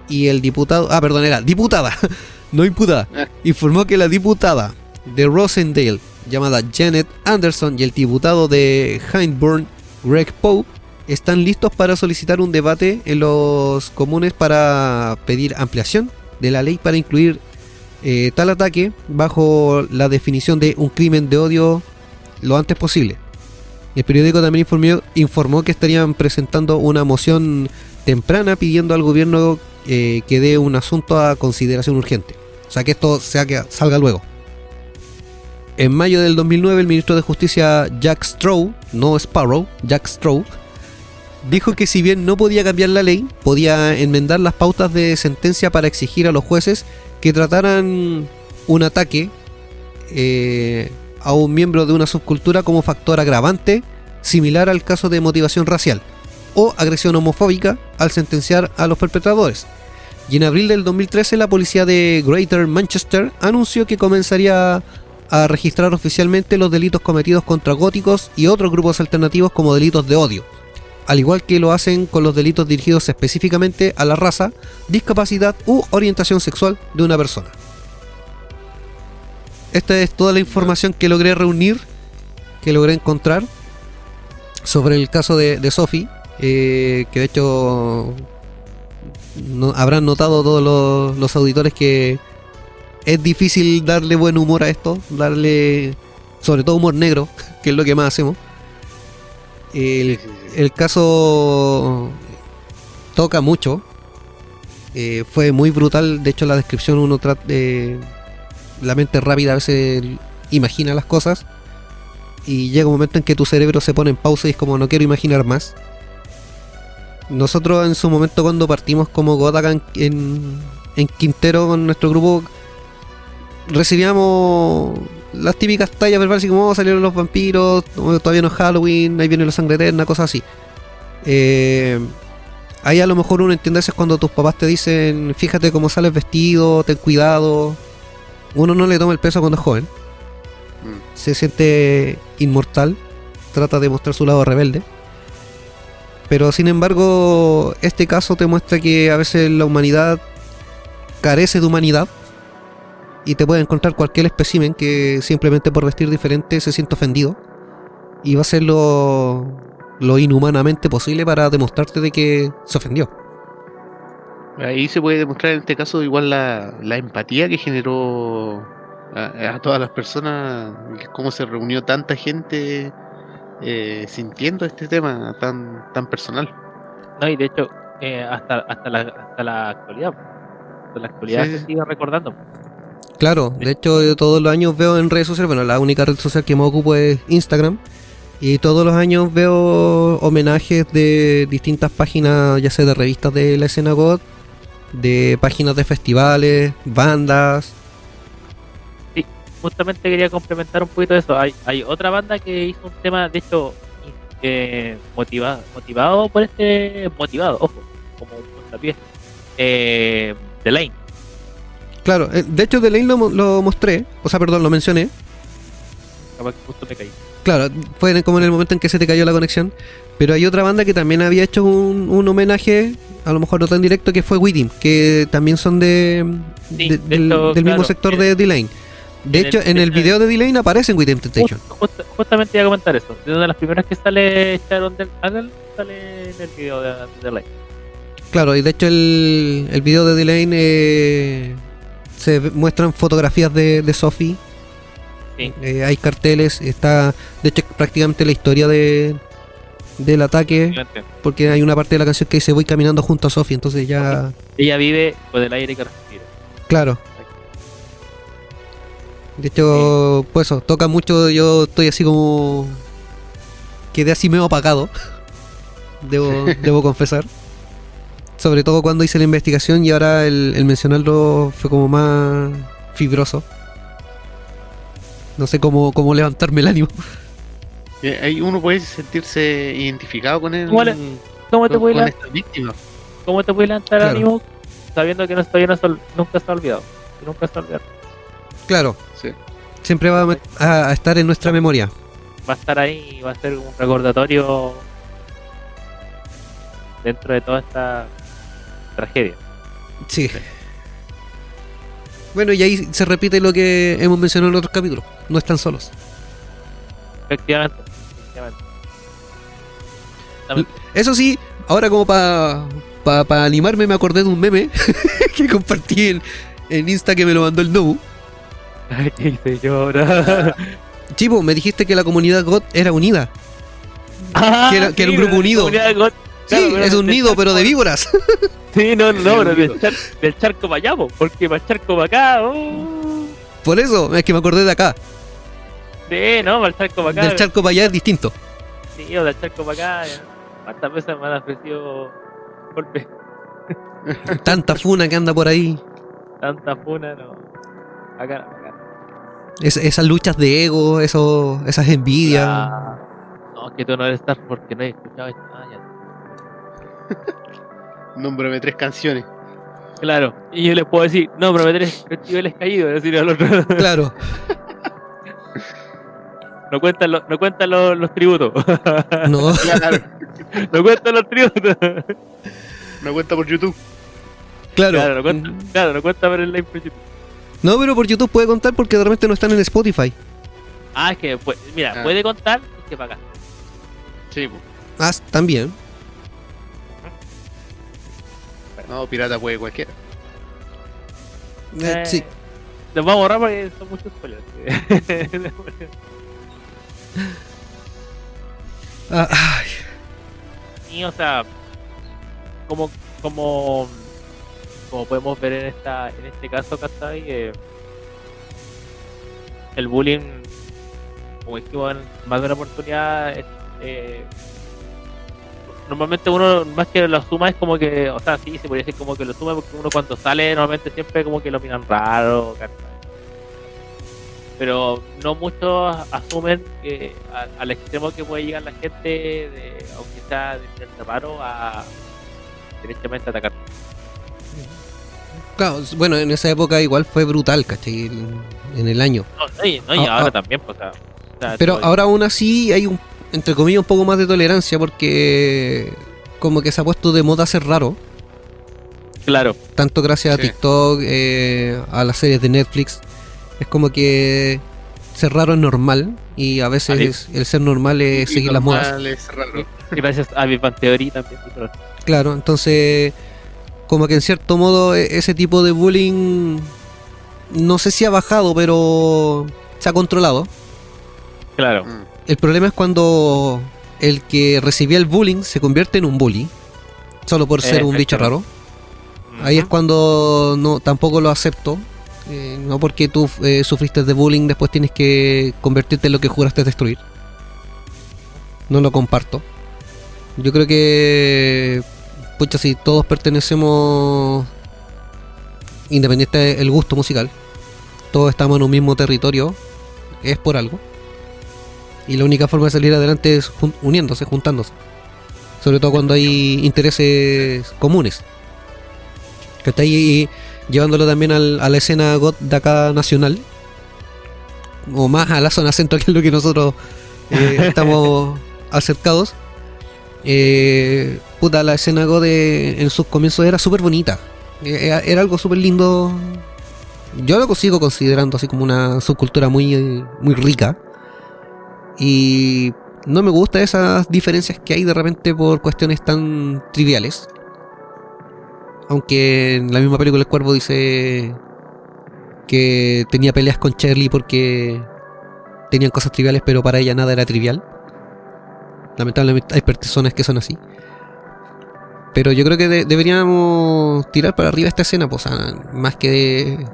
S2: y el diputado, ah, perdón, era diputada, no imputada,
S4: Ah.
S2: informó que la diputada de Rosendale llamada Janet Anderson y el diputado de Hindburn, Greg Pope, están listos para solicitar un debate en los comunes para pedir ampliación de la ley para incluir eh, tal ataque bajo la definición de un crimen de odio lo antes posible. El periódico también informó, informó que estarían presentando una moción temprana pidiendo al gobierno eh, que dé un asunto a consideración urgente. O sea, que esto sea que salga luego. En mayo del 2009, el ministro de Justicia Jack Straw, no Sparrow, Jack Straw, dijo que si bien no podía cambiar la ley, podía enmendar las pautas de sentencia para exigir a los jueces que trataran un ataque eh, a un miembro de una subcultura como factor agravante, similar al caso de motivación racial o agresión homofóbica al sentenciar a los perpetradores. Y en abril del 2013 la policía de Greater Manchester anunció que comenzaría a registrar oficialmente los delitos cometidos contra góticos y otros grupos alternativos como delitos de odio, al igual que lo hacen con los delitos dirigidos específicamente a la raza, discapacidad u orientación sexual de una persona. Esta es toda la información que logré reunir, que logré encontrar sobre el caso de, de Sophie, eh, que de hecho habrán notado todos los auditores que es difícil darle buen humor a esto, darle sobre todo humor negro, que es lo que más hacemos. El, caso toca mucho. Eh, fue muy brutal. De hecho, la descripción uno trata de. La mente rápida a veces imagina las cosas. Y llega un momento en que tu cerebro se pone en pausa y es como no quiero imaginar más. Nosotros en su momento cuando partimos como Godaka en, en, en Quintero con nuestro grupo recibíamos las típicas tallas verbales así como "Oh, salieron los vampiros, oh, todavía no es Halloween, ahí viene la sangre eterna, cosas así. Eh, ahí a lo mejor uno entiende eso es cuando tus papás te dicen fíjate cómo sales vestido, ten cuidado. Uno no le toma el peso cuando es joven,
S4: Mm.
S2: se siente inmortal, trata de mostrar su lado rebelde. Pero sin embargo, este caso te muestra que a veces la humanidad carece de humanidad y te puede encontrar cualquier espécimen que simplemente por vestir diferente se siente ofendido y va a hacer lo, lo inhumanamente posible para demostrarte de que se ofendió.
S4: Ahí se puede demostrar en este caso igual la, la empatía que generó a, a todas las personas, cómo se reunió tanta gente eh, sintiendo este tema tan, tan personal.
S3: No, y de hecho, eh, hasta, hasta, la, hasta la actualidad. Hasta la actualidad
S4: Sí,
S3: se sigue recordando.
S2: Claro, de hecho yo todos los años veo en redes sociales, bueno, la única red social que me ocupo es Instagram. Y todos los años veo homenajes de distintas páginas, ya sea de revistas de la escena God, de páginas de festivales, bandas.
S3: Justamente quería complementar un poquito eso. Hay, hay otra banda que hizo un tema, de hecho, eh, motivado, motivado por este. Motivado, ojo, como un puntapié. Eh, The Lane.
S2: Claro, eh, de hecho Lane lo, mo- lo mostré, o sea, perdón, lo mencioné.
S3: Capaz que justo me caí.
S2: Claro, fue como en el momento en que se te cayó la conexión. Pero hay otra banda que también había hecho un, un homenaje, a lo mejor no tan directo, que fue Widim, que también son de,
S3: Sí,
S2: de-
S3: de
S2: del, mismo
S3: claro,
S2: sector de D-Lane. De
S3: en
S2: hecho,
S3: el-
S2: en el video de D-Lane aparecen Widim Temptation.
S3: Just- justa- justamente iba a comentar eso. De una de las primeras que sale Sharon del sale en el video de The Lane.
S2: Claro, y de hecho el, el video de D-Lane eh, se muestran fotografías de, de Sophie.
S3: Sí.
S2: Eh, hay carteles, está de hecho prácticamente la historia de del ataque, porque hay una parte de la canción que dice voy caminando junto a Sophie, entonces ya,
S3: Ella vive con el aire que respira.
S2: claro. De hecho, pues eso, toca mucho, yo estoy así como... Quedé así medio apagado, debo, debo confesar. Sobre todo cuando hice la investigación y ahora el, el mencionarlo fue como más fibroso. No sé cómo, cómo levantarme el ánimo.
S4: Eh, Ahí uno puede sentirse identificado con él.
S3: ¿Cómo le- ¿Cómo te
S4: víctima.
S3: cómo te puedes levantar
S2: Claro.
S3: ánimo sabiendo que no todavía no se ol- nunca se ha olvidado? Que Nunca ha olvidado.
S2: Claro,
S4: Sí.
S2: siempre va a estar en nuestra memoria.
S3: Va a estar ahí y va a ser un recordatorio dentro de toda esta tragedia.
S2: Sí. Bueno, y ahí se repite lo que hemos mencionado en otros capítulos. No están solos.
S3: Efectivamente. efectivamente.
S2: Eso sí, ahora como para pa, animarme me acordé de un meme que compartí en, en Insta que me lo mandó el Nobu.
S3: Ay, ¿Qué hice yo ahora?
S2: Chivo, me dijiste que la comunidad God era unida.
S3: Ah,
S2: Que era- que era un grupo
S3: la
S2: unido.
S3: comunidad God-
S2: Sí,
S3: claro,
S2: es un nido, pero de víboras.
S3: Sí, no, no, pero del,
S4: nido.
S3: char- del charco para allá, po, porque para el charco para acá. oh.
S2: Por eso, es que me acordé de acá.
S3: Sí, no, para el charco para acá.
S2: Del charco para allá es distinto.
S3: Sí, o del charco para acá. ¿Cuántas veces me han ofrecido golpes?
S2: Tanta funa que anda por ahí.
S3: Tanta funa, no. Acá, acá.
S2: Es- esas luchas de ego, eso, esas envidias.
S3: Ah, no, que tú no eres Star porque no he escuchado esto. Ah, ya.
S4: Nómbrame tres canciones.
S3: Claro, y yo les puedo decir, no, pero me tenés niveles caídos, decir al otro.
S2: Claro.
S3: no cuentan, los, no cuentan los, los tributos.
S2: No.
S4: Claro,
S3: no cuentan los tributos.
S4: una cuenta por YouTube.
S2: Claro.
S3: claro, no cuentan, claro, no cuentan ver el live por YouTube.
S2: No, pero por YouTube puede contar porque de repente no están en Spotify.
S3: Ah, es que, pues, mira,
S4: Ah.
S3: puede contar y que paga.
S4: Sí, po.
S2: Ah, también.
S4: No, pirata puede cualquiera.
S2: Eh, sí.
S3: Los vamos a borrar porque son muchos spoilers.
S2: Ah, ay,
S3: Y, o sea, como, como, como podemos ver en esta, en este caso, ¿cachai? Eh, el bullying, como dijimos en más de una oportunidad, es, eh, normalmente uno más que lo asuma es como que, o sea, sí, se podría decir como que lo asume porque uno cuando sale normalmente siempre como que lo miran raro. Pero no muchos asumen que al extremo que puede llegar la gente, de, aunque sea de tener reparo, a directamente atacar.
S2: claro, bueno, en esa época igual fue brutal, ¿cachai? En el año.
S3: No, no, y, no, y
S2: Ah,
S3: ahora
S2: ah.
S3: también, pues, o sea,
S2: Pero ahora aún así hay un, entre comillas, un poco más de tolerancia porque como que se ha puesto de moda ser raro.
S3: Claro,
S2: Tanto gracias
S4: Sí.
S2: a TikTok, eh, a las series de Netflix. Es como que ser raro es normal y a veces el ser normal es
S4: Y
S2: seguir las modas.
S4: es raro.
S3: gracias a mi Theory también.
S2: Claro, entonces como que en cierto modo e- ese tipo de bullying no sé si ha bajado, pero se ha controlado.
S3: Claro,
S4: Mm.
S2: El problema es cuando el que recibía el bullying se convierte en un bully, solo por ser un bicho raro. Ahí es cuando no tampoco lo acepto. eh, no porque tú eh, sufriste de bullying, después tienes que convertirte en lo que juraste destruir. No lo comparto. Yo creo que, pucha, si todos pertenecemos, independiente del gusto musical, todos estamos en un mismo territorio, es por algo. Y la única forma de salir adelante es jun- uniéndose, juntándose. Sobre todo cuando hay intereses comunes. Que está ahí llevándolo también al- a la escena GOT de acá nacional. O más a la zona centro, que es lo que nosotros eh, estamos acercados. Eh, puta, la escena GOT de- en sus comienzos era súper bonita. Eh, Era, era algo súper lindo. Yo lo sigo considerando así como una subcultura muy, muy rica. Y no me gustan esas diferencias que hay de repente por cuestiones tan triviales. Aunque en la misma película El Cuervo dice que tenía peleas con Shirley porque tenían cosas triviales, pero para ella nada era trivial. Lamentablemente hay personas que son así. Pero yo creo que de- deberíamos tirar para arriba esta escena, pues, más que de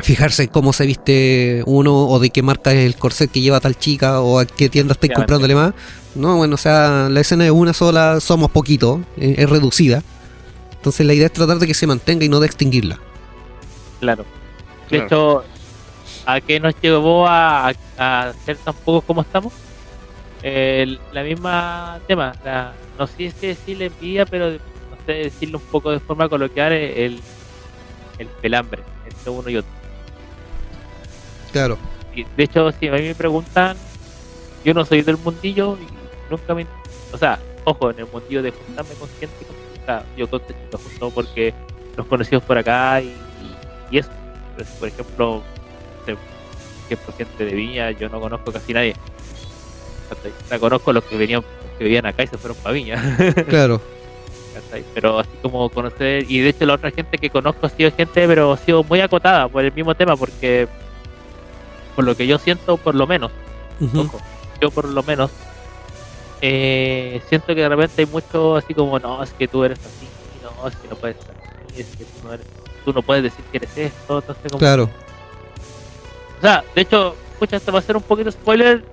S2: fijarse en cómo se viste uno o de qué marca es el corset que lleva tal chica o a qué tienda estáis comprándole más. No, bueno, o sea, la escena es una sola, somos poquito, eh, es reducida. Entonces la idea es tratar de que se mantenga y no de extinguirla.
S3: claro. De
S4: Claro.
S3: hecho, ¿a qué nos llevó a, a ser tan pocos como estamos? El- la misma tema, la- no sé si decirle envidia, pero no sé decirlo un poco de forma coloquial, el, el pelambre entre uno y otro.
S2: Claro.
S3: Y de hecho, si a mí me preguntan, yo no soy del mundillo y nunca me. O sea, ojo, en el mundillo de juntarme con gente, o sea, yo con junto porque los conocidos por acá y, y, y eso. Por ejemplo, gente de Viña, yo no conozco casi nadie. conozco los que venían los que vivían acá y se fueron para Viña.
S2: Claro.
S3: Pero así como conocer, y de hecho la otra gente que conozco ha sido gente, pero ha sido muy acotada por el mismo tema, porque por lo que yo siento, por lo menos, ojo, yo por lo menos, eh, siento que de repente hay mucho así como, no, es que tú eres así, no, es que no puedes ser así, es que tú no, eres, tú no puedes decir que eres esto, entonces como...
S2: Claro.
S3: O sea, de hecho, escucha, esto va a ser un poquito spoiler,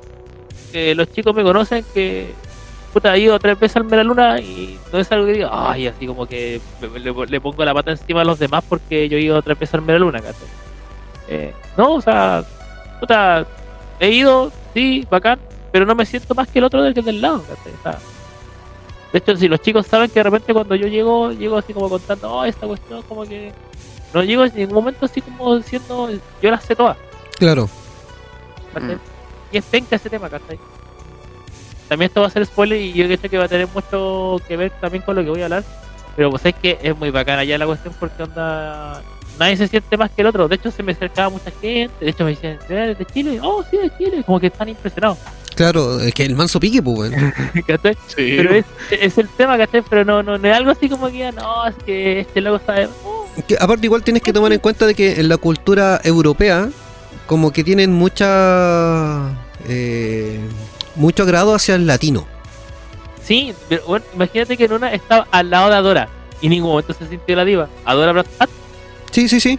S3: que los chicos me conocen que puta, he ido tres veces al Mera Luna y no es algo que diga, ay, así como que le, le pongo la pata encima a los demás porque yo he ido tres veces al Mera Luna. Eh, no, o sea, puta, he ido, sí, bacán, pero no me siento más que el otro del que del lado, ¿cachai? O sea, de hecho, si los chicos saben que de repente cuando yo llego, llego así como contando, oh, esta cuestión, como que no llego en ningún momento así como diciendo, yo las sé todas.
S2: Claro.
S4: Mm.
S3: Y es penca ese tema, ¿cachai? También esto va a ser spoiler y yo creo que va a tener mucho que ver también con lo que voy a hablar. Pero pues es que es muy bacana ya la cuestión porque onda. Nadie se siente más que el otro. De hecho, se me acercaba mucha gente. De hecho, me decían, ¿eres de Chile? Oh, sí, de Chile. Como que están impresionados.
S2: Claro, es que el manso pique, pues.
S4: Sí.
S3: Pero es, es el tema, ¿cachai? Pero no, no, no es algo así como que, ya, no, es que este loco sabe. Oh,
S2: Que aparte igual tienes que tomar en cuenta de que en la cultura europea como que tienen mucha eh, mucho agrado hacia el latino
S3: Sí, pero bueno, imagínate que en una estaba al lado de Adora y en ningún momento se sintió la diva. Adora Brad Pitt,
S2: Sí, sí, sí.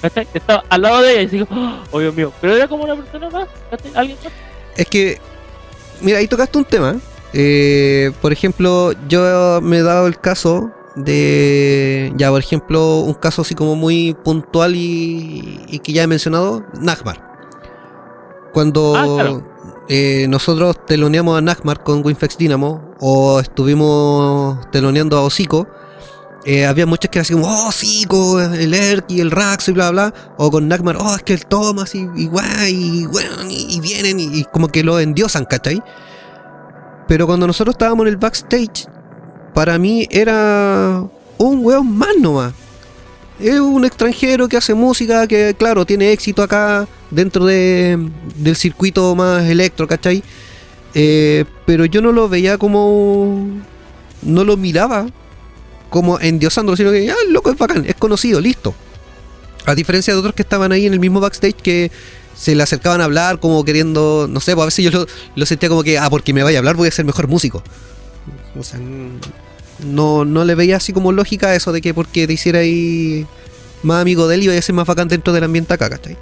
S3: ¿cachai? Estaba al lado de ella y digo, oh Dios mío, pero era como una persona más, ¿cachai? Alguien más.
S2: Es que, mira, ahí tocaste un tema. Eh, por ejemplo, yo me he dado el caso de, ya por ejemplo, un caso así como muy puntual y, y que ya he mencionado, Nagmar. Cuando
S3: Ah, claro.
S2: eh, nosotros teloneamos a Nagmar con Winfex Dynamo o estuvimos teloneando a Hocico, eh, había muchos que decían, oh, Hocico, el Erk y el Rax y bla bla, o con Nagmar, oh, es que el Thomas y, guay, y, vienen y, y como que lo endiosan, ¿cachai? Pero cuando nosotros estábamos en el backstage, para mí era un weón más nomás. Es un extranjero que hace música, que claro, tiene éxito acá dentro de, del circuito más electro, ¿cachai? Eh, pero yo no lo veía como... No lo miraba como endiosándolo, sino que, ah, el loco es bacán, es conocido, listo. A diferencia de otros que estaban ahí en el mismo backstage que se le acercaban a hablar como queriendo, no sé, pues a veces yo lo, lo sentía como que, ah, porque me vaya a hablar voy a ser mejor músico. O sea, no, no le veía así como lógica eso de que porque te hiciera ahí más amigo de él iba a ser más bacán dentro del ambiente acá, ¿cachai?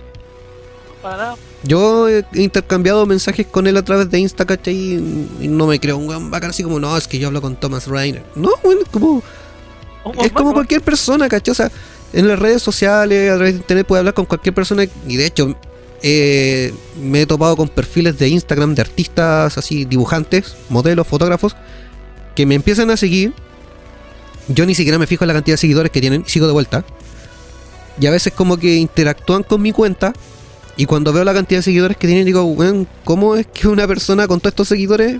S2: Yo he intercambiado mensajes con él a través de Insta, ¿cachai? Y no me creo un bacán así como, no, es que yo hablo con Thomas Rainer. No, es como, es como cualquier persona, ¿cachai? O sea, en las redes sociales, a través de internet, puede hablar con cualquier persona. Y de hecho, eh, me he topado con perfiles de Instagram de artistas, así, dibujantes, modelos, fotógrafos, que me empiezan a seguir. Yo ni siquiera me fijo en la cantidad de seguidores que tienen, sigo de vuelta. Y a veces como que interactúan con mi cuenta. Y cuando veo la cantidad de seguidores que tienen, digo, ¿cómo es que una persona con todos estos seguidores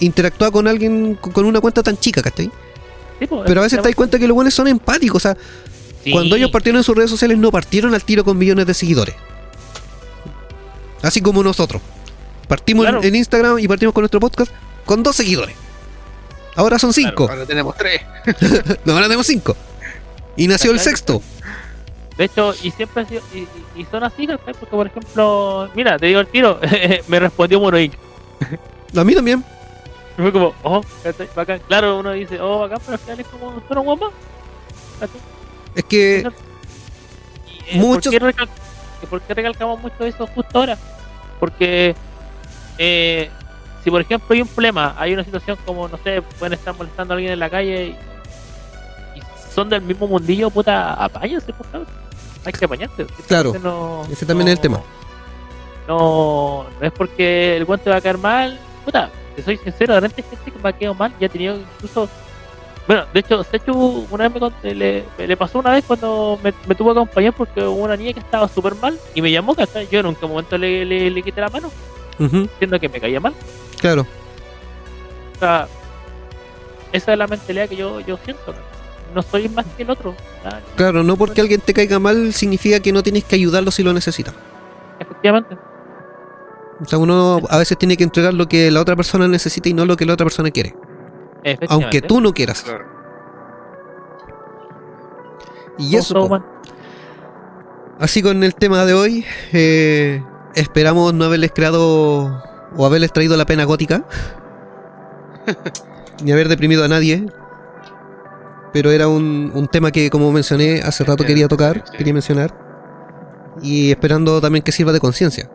S2: interactúa con alguien con con una cuenta tan chica, ¿cachai?
S3: Sí, pues,
S2: Pero a veces te das cuenta que los buenos son empáticos. O sea,
S3: Sí.
S2: cuando ellos partieron en sus redes sociales, no partieron al tiro con millones de seguidores. Así como nosotros. Partimos en-
S3: Claro.
S2: en Instagram y partimos con nuestro podcast con dos seguidores. Ahora son cinco.
S4: Ahora tenemos tres.
S2: No, ahora tenemos cinco. Y nació el sexto.
S3: De hecho, y siempre ha sido, y, son así. Porque, por ejemplo, mira, te digo el tiro, me respondió Mono Inc.
S2: A mí también.
S3: Y fue como, oh. Bacán. Claro, uno dice, oh, bacán, pero al final es como, son un.
S2: Es que
S3: Y, eh,
S2: muchos-
S3: ¿por, qué recal- por qué recalcamos mucho eso justo ahora? Porque eh, si por ejemplo hay un problema, hay una situación como, no sé, pueden estar molestando a alguien en la calle y, son del mismo mundillo, puta, apáñense, por favor. Hay que apañarse.
S2: Claro,
S3: no-
S2: ese también es el tema.
S3: No, no es porque el guante va a caer mal. Puta, te soy sincero, de repente gente que me ha quedado mal. Ya he tenido incluso. Bueno, de hecho, Sechu una vez me conté- le, le pasó una vez cuando me, me tuvo que acompañar porque hubo una niña que estaba súper mal y me llamó, ¿cachai? Yo en un momento le, le, le quité la mano,
S2: Ujú,
S3: siendo que me caía mal.
S2: claro.
S3: O sea, esa es la mentalidad que yo, yo siento. No soy más que el otro.
S2: Claro, no porque alguien te caiga mal significa que no tienes que ayudarlo si lo necesita.
S3: Efectivamente.
S2: O sea, uno a veces tiene que entregar lo que la otra persona necesita y no lo que la otra persona quiere. Aunque tú no quieras.
S4: Claro.
S2: Y eso, así con el tema de hoy, eh, esperamos no haberles creado o haberles traído la pena gótica. ni haber deprimido a nadie. Pero era un, un tema que, como mencioné, hace rato quería tocar, quería mencionar. Y esperando también que sirva de conciencia.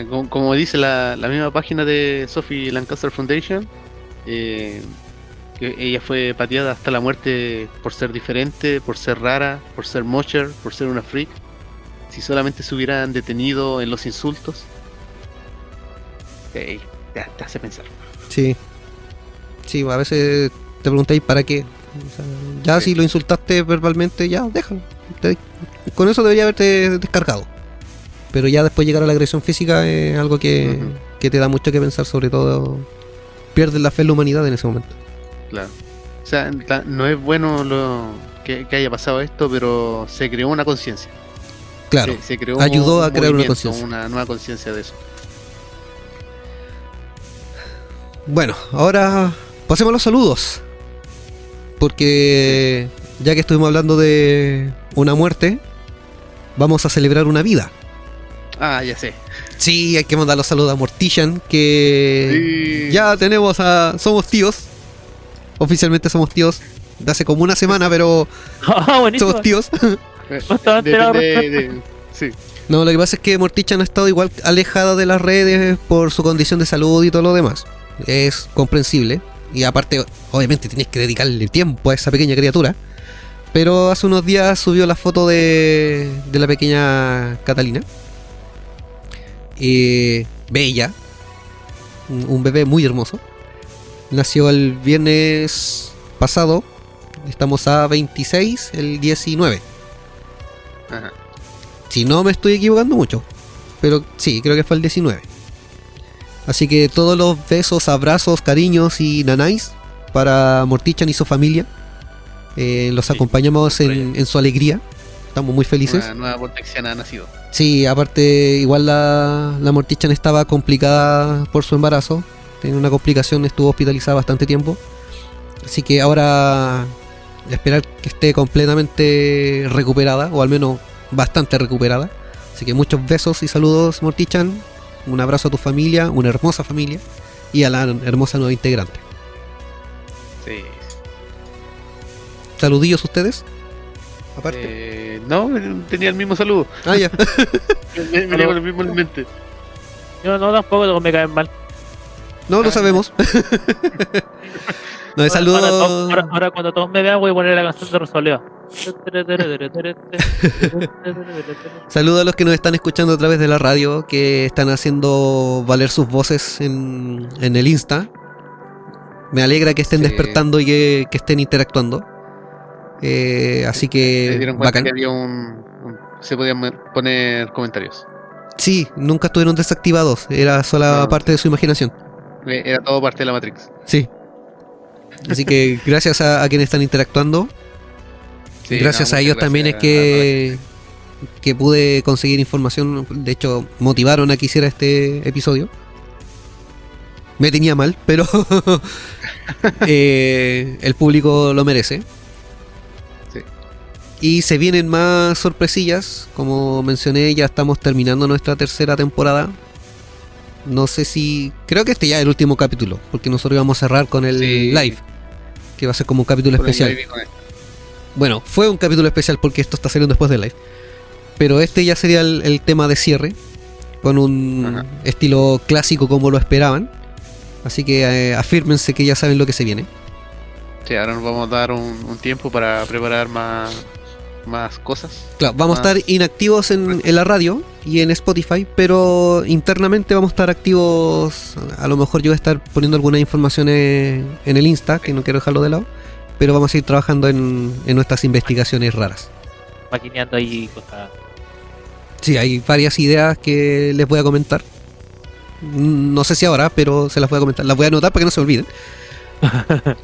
S4: Sí, como, como dice la, la misma página de Sophie Lancaster Foundation, eh, que ella fue pateada hasta la muerte por ser diferente, por ser rara, por ser mocher, por ser una freak. Si solamente se hubieran detenido en los insultos, eh, te, te hace pensar.
S2: Sí. Sí, a veces te preguntáis para qué. O sea, ya
S4: Sí.
S2: si lo insultaste verbalmente, ya, déjalo. Te- con eso debería haberte descargado. Pero ya después llegar a la agresión física es algo que, que te da mucho que pensar, sobre todo pierdes la fe en la humanidad en ese momento.
S4: Claro. O sea, no es bueno lo que, que haya pasado esto, pero se creó una conciencia.
S2: Claro,
S4: Se, se creó
S2: ayudó a crear una conciencia.
S4: Una nueva conciencia de eso.
S2: bueno, ahora pasemos a los saludos. Porque ya que estuvimos hablando de una muerte, vamos a celebrar una vida.
S4: Ah, ya sé.
S2: Sí, hay que mandar los saludos a Mortillan, que
S4: Sí.
S2: ya tenemos a... Somos tíos. Oficialmente somos tíos de hace como una semana, pero
S3: Ah, buenísimo.
S2: somos tíos.
S3: No estaba enterado
S4: Depende de- Sí.
S2: No, lo que pasa es que Mortichan ha estado igual alejada de las redes por su condición de salud y todo lo demás. Es comprensible. Y aparte, obviamente tienes que dedicarle tiempo a esa pequeña criatura. Pero hace unos días subió la foto de, de la pequeña Catalina. Eh, bella. Un bebé muy hermoso. Nació el viernes pasado. Estamos a 26, el 19.
S4: Ajá.
S2: Si no me estoy equivocando mucho. Pero sí, creo que fue el 19. Así que todos los besos, abrazos, cariños y nanáis para Mortichan y su familia. Eh, los
S3: Sí,
S2: acompañamos en su alegría. Estamos muy felices.
S4: Una nueva vortexiana ha nacido.
S2: Sí, aparte, igual la, la Mortichan estaba complicada por su embarazo. Tenía una complicación, estuvo hospitalizada bastante tiempo. Así que ahora esperar que esté completamente recuperada, o al menos bastante recuperada. Así que muchos besos y saludos, Mortichan. Un abrazo a tu familia, una hermosa familia. Y a la hermosa nueva integrante.
S4: Sí.
S2: Saludillos ustedes. Aparte.
S4: Eh, no, tenía el mismo saludo.
S2: Ah, ya.
S4: Me, me llegó el mismo en mente.
S3: Yo no, tampoco me caen mal.
S2: No lo sabemos. no, de
S3: Ahora- Ahora, ahora- ahora cuando todos me vean voy a poner la canción de Rosalía.
S2: Saludos a los que nos están escuchando a través de la radio, que están haciendo valer sus voces en, en el Insta. Me alegra que estén
S4: Sí.
S2: despertando y que, que estén interactuando. Eh, así
S4: Se
S2: que
S4: dieron cuenta
S2: bacán.
S4: que había un, un- Se podían poner comentarios.
S2: Sí, nunca estuvieron desactivados, era sola
S4: No.
S2: parte de su imaginación.
S4: Eh, Era todo parte de la Matrix.
S2: Sí. Así que gracias a, a quienes están interactuando.
S4: Sí,
S2: gracias
S4: no,
S2: a ellos también es que, que pude conseguir información. De hecho, motivaron a que hiciera este episodio. Me tenía mal, pero eh, el público lo merece. Y se vienen más sorpresillas. Como mencioné, ya estamos terminando nuestra tercera temporada. No sé si. Creo que este ya es el último capítulo. Porque nosotros íbamos a cerrar con el
S4: Sí.
S2: live. Que va a ser como un capítulo
S4: Por
S2: especial. Bueno, fue un capítulo especial porque esto está saliendo después del live. Pero este ya sería el, el tema de cierre. Con un
S4: Ajá.
S2: estilo clásico como lo esperaban. Así que eh, afírmense que ya saben lo que se viene.
S4: Sí, ahora nos vamos a dar un, un tiempo para preparar más, más cosas.
S2: Claro, vamos a estar inactivos en, en la radio y en Spotify, pero internamente vamos a estar activos. A lo mejor yo voy a estar poniendo algunas informaciones en el Insta, que no quiero dejarlo de lado. Pero vamos a ir trabajando en, en nuestras investigaciones raras.
S3: Maquineando ahí cosas.
S2: Sí, hay varias ideas que les voy a comentar. Mm, No sé si ahora, pero se las voy a comentar. Las voy a anotar para que no se olviden.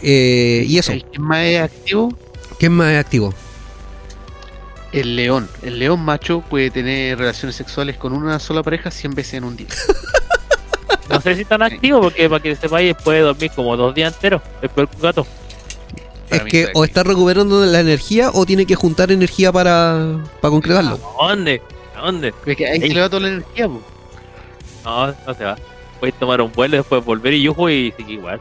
S2: Eh, y eso,
S4: que más es activo,
S2: ¿qué más es activo?
S4: El león. El león macho puede tener relaciones sexuales con una sola pareja 100 veces en un día.
S3: No sé si tan activo porque para que sepáis puede dormir como dos días enteros. Es peor que un gato.
S2: Es
S4: Para
S2: que
S4: está
S2: o está recuperando la energía o tiene que juntar energía para, para concretarlo.
S3: ¿A dónde? ¿A dónde?
S4: Es que ahí se
S3: Ey.
S4: le va toda la energía, po.
S3: No, no se va. Puedes tomar un vuelo, después volver y yujo y sigue igual.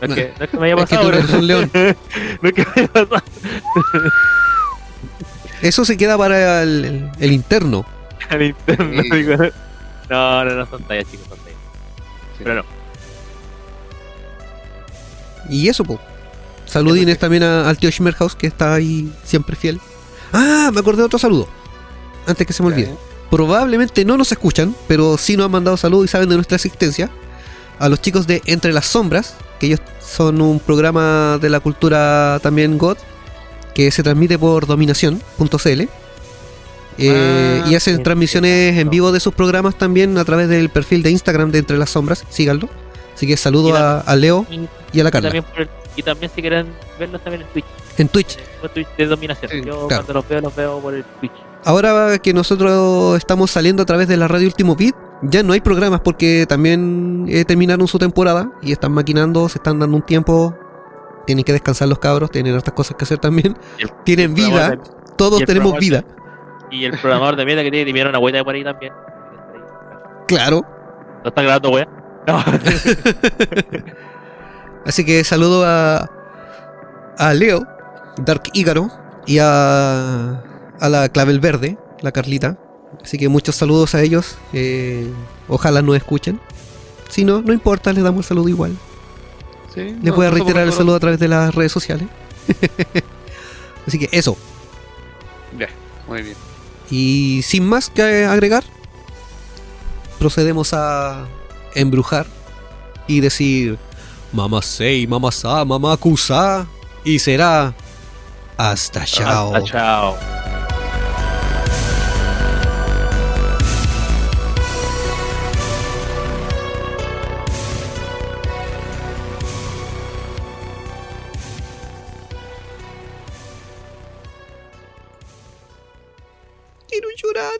S3: No es, que, no es que me haya
S2: es que
S3: pasado,
S2: tú
S3: bro.
S2: eres un león.
S3: no es que me haya pasado.
S2: Eso se queda para el, el- el interno.
S3: Al interno,
S4: Sí.
S3: digo. No, no, no son tallas, chicos, son tallas.
S4: Sí.
S3: Pero no.
S2: Y eso, po. Saludines también a- al tío Schmerhaus, que está ahí siempre fiel. Ah, me acordé de otro saludo. Antes que se me olvide.
S4: Ya,
S2: probablemente no nos escuchan, pero sí nos han mandado saludos y saben de nuestra existencia. A los chicos de Entre las Sombras, que ellos son un programa de la cultura también God, que se transmite por dominación.cl. Eh,
S4: Ah,
S2: y hacen transmisiones en vivo de sus programas también a través del perfil de Instagram de Entre las Sombras, síganlo. Así que saludo
S3: la-
S2: a, a Leo
S3: Y,
S2: y a la Carla.
S3: también por el- y también si quieren verlos también en Twitch.
S2: En Twitch.
S3: En Twitch de dominación. Yo
S2: claro.
S3: cuando los veo, los veo por el Twitch.
S2: Ahora que nosotros estamos saliendo a través de la radio Último Beat, ya no hay programas porque también eh, terminaron su temporada y están maquinando, se están dando un tiempo. Tienen que descansar los cabros, tienen otras cosas que hacer también.
S3: El-
S2: Tienen
S3: el
S2: vida, todos tenemos vida.
S3: Y el programador de mierda que tiene, tiene una huella por ahí también.
S2: Claro.
S3: ¿No está grabando, wea? No.
S2: Así que saludo a, a Leo, Dark Ígaro, y a, a la Clavel Verde, la Carlita. Así que muchos saludos a ellos. eh, ojalá nos escuchen. Si no, no importa, les damos el saludo igual.
S4: Sí,
S2: Les
S4: no,
S2: voy a
S4: no somos
S2: reiterar el saludo a través de las redes sociales. Así que eso.
S4: Ya, muy bien.
S2: Y sin más que agregar, procedemos a embrujar y decir mamá sei, mamá sa, mamá kusa y será hasta chao.
S3: Hasta chao.
S2: Quiero llorar.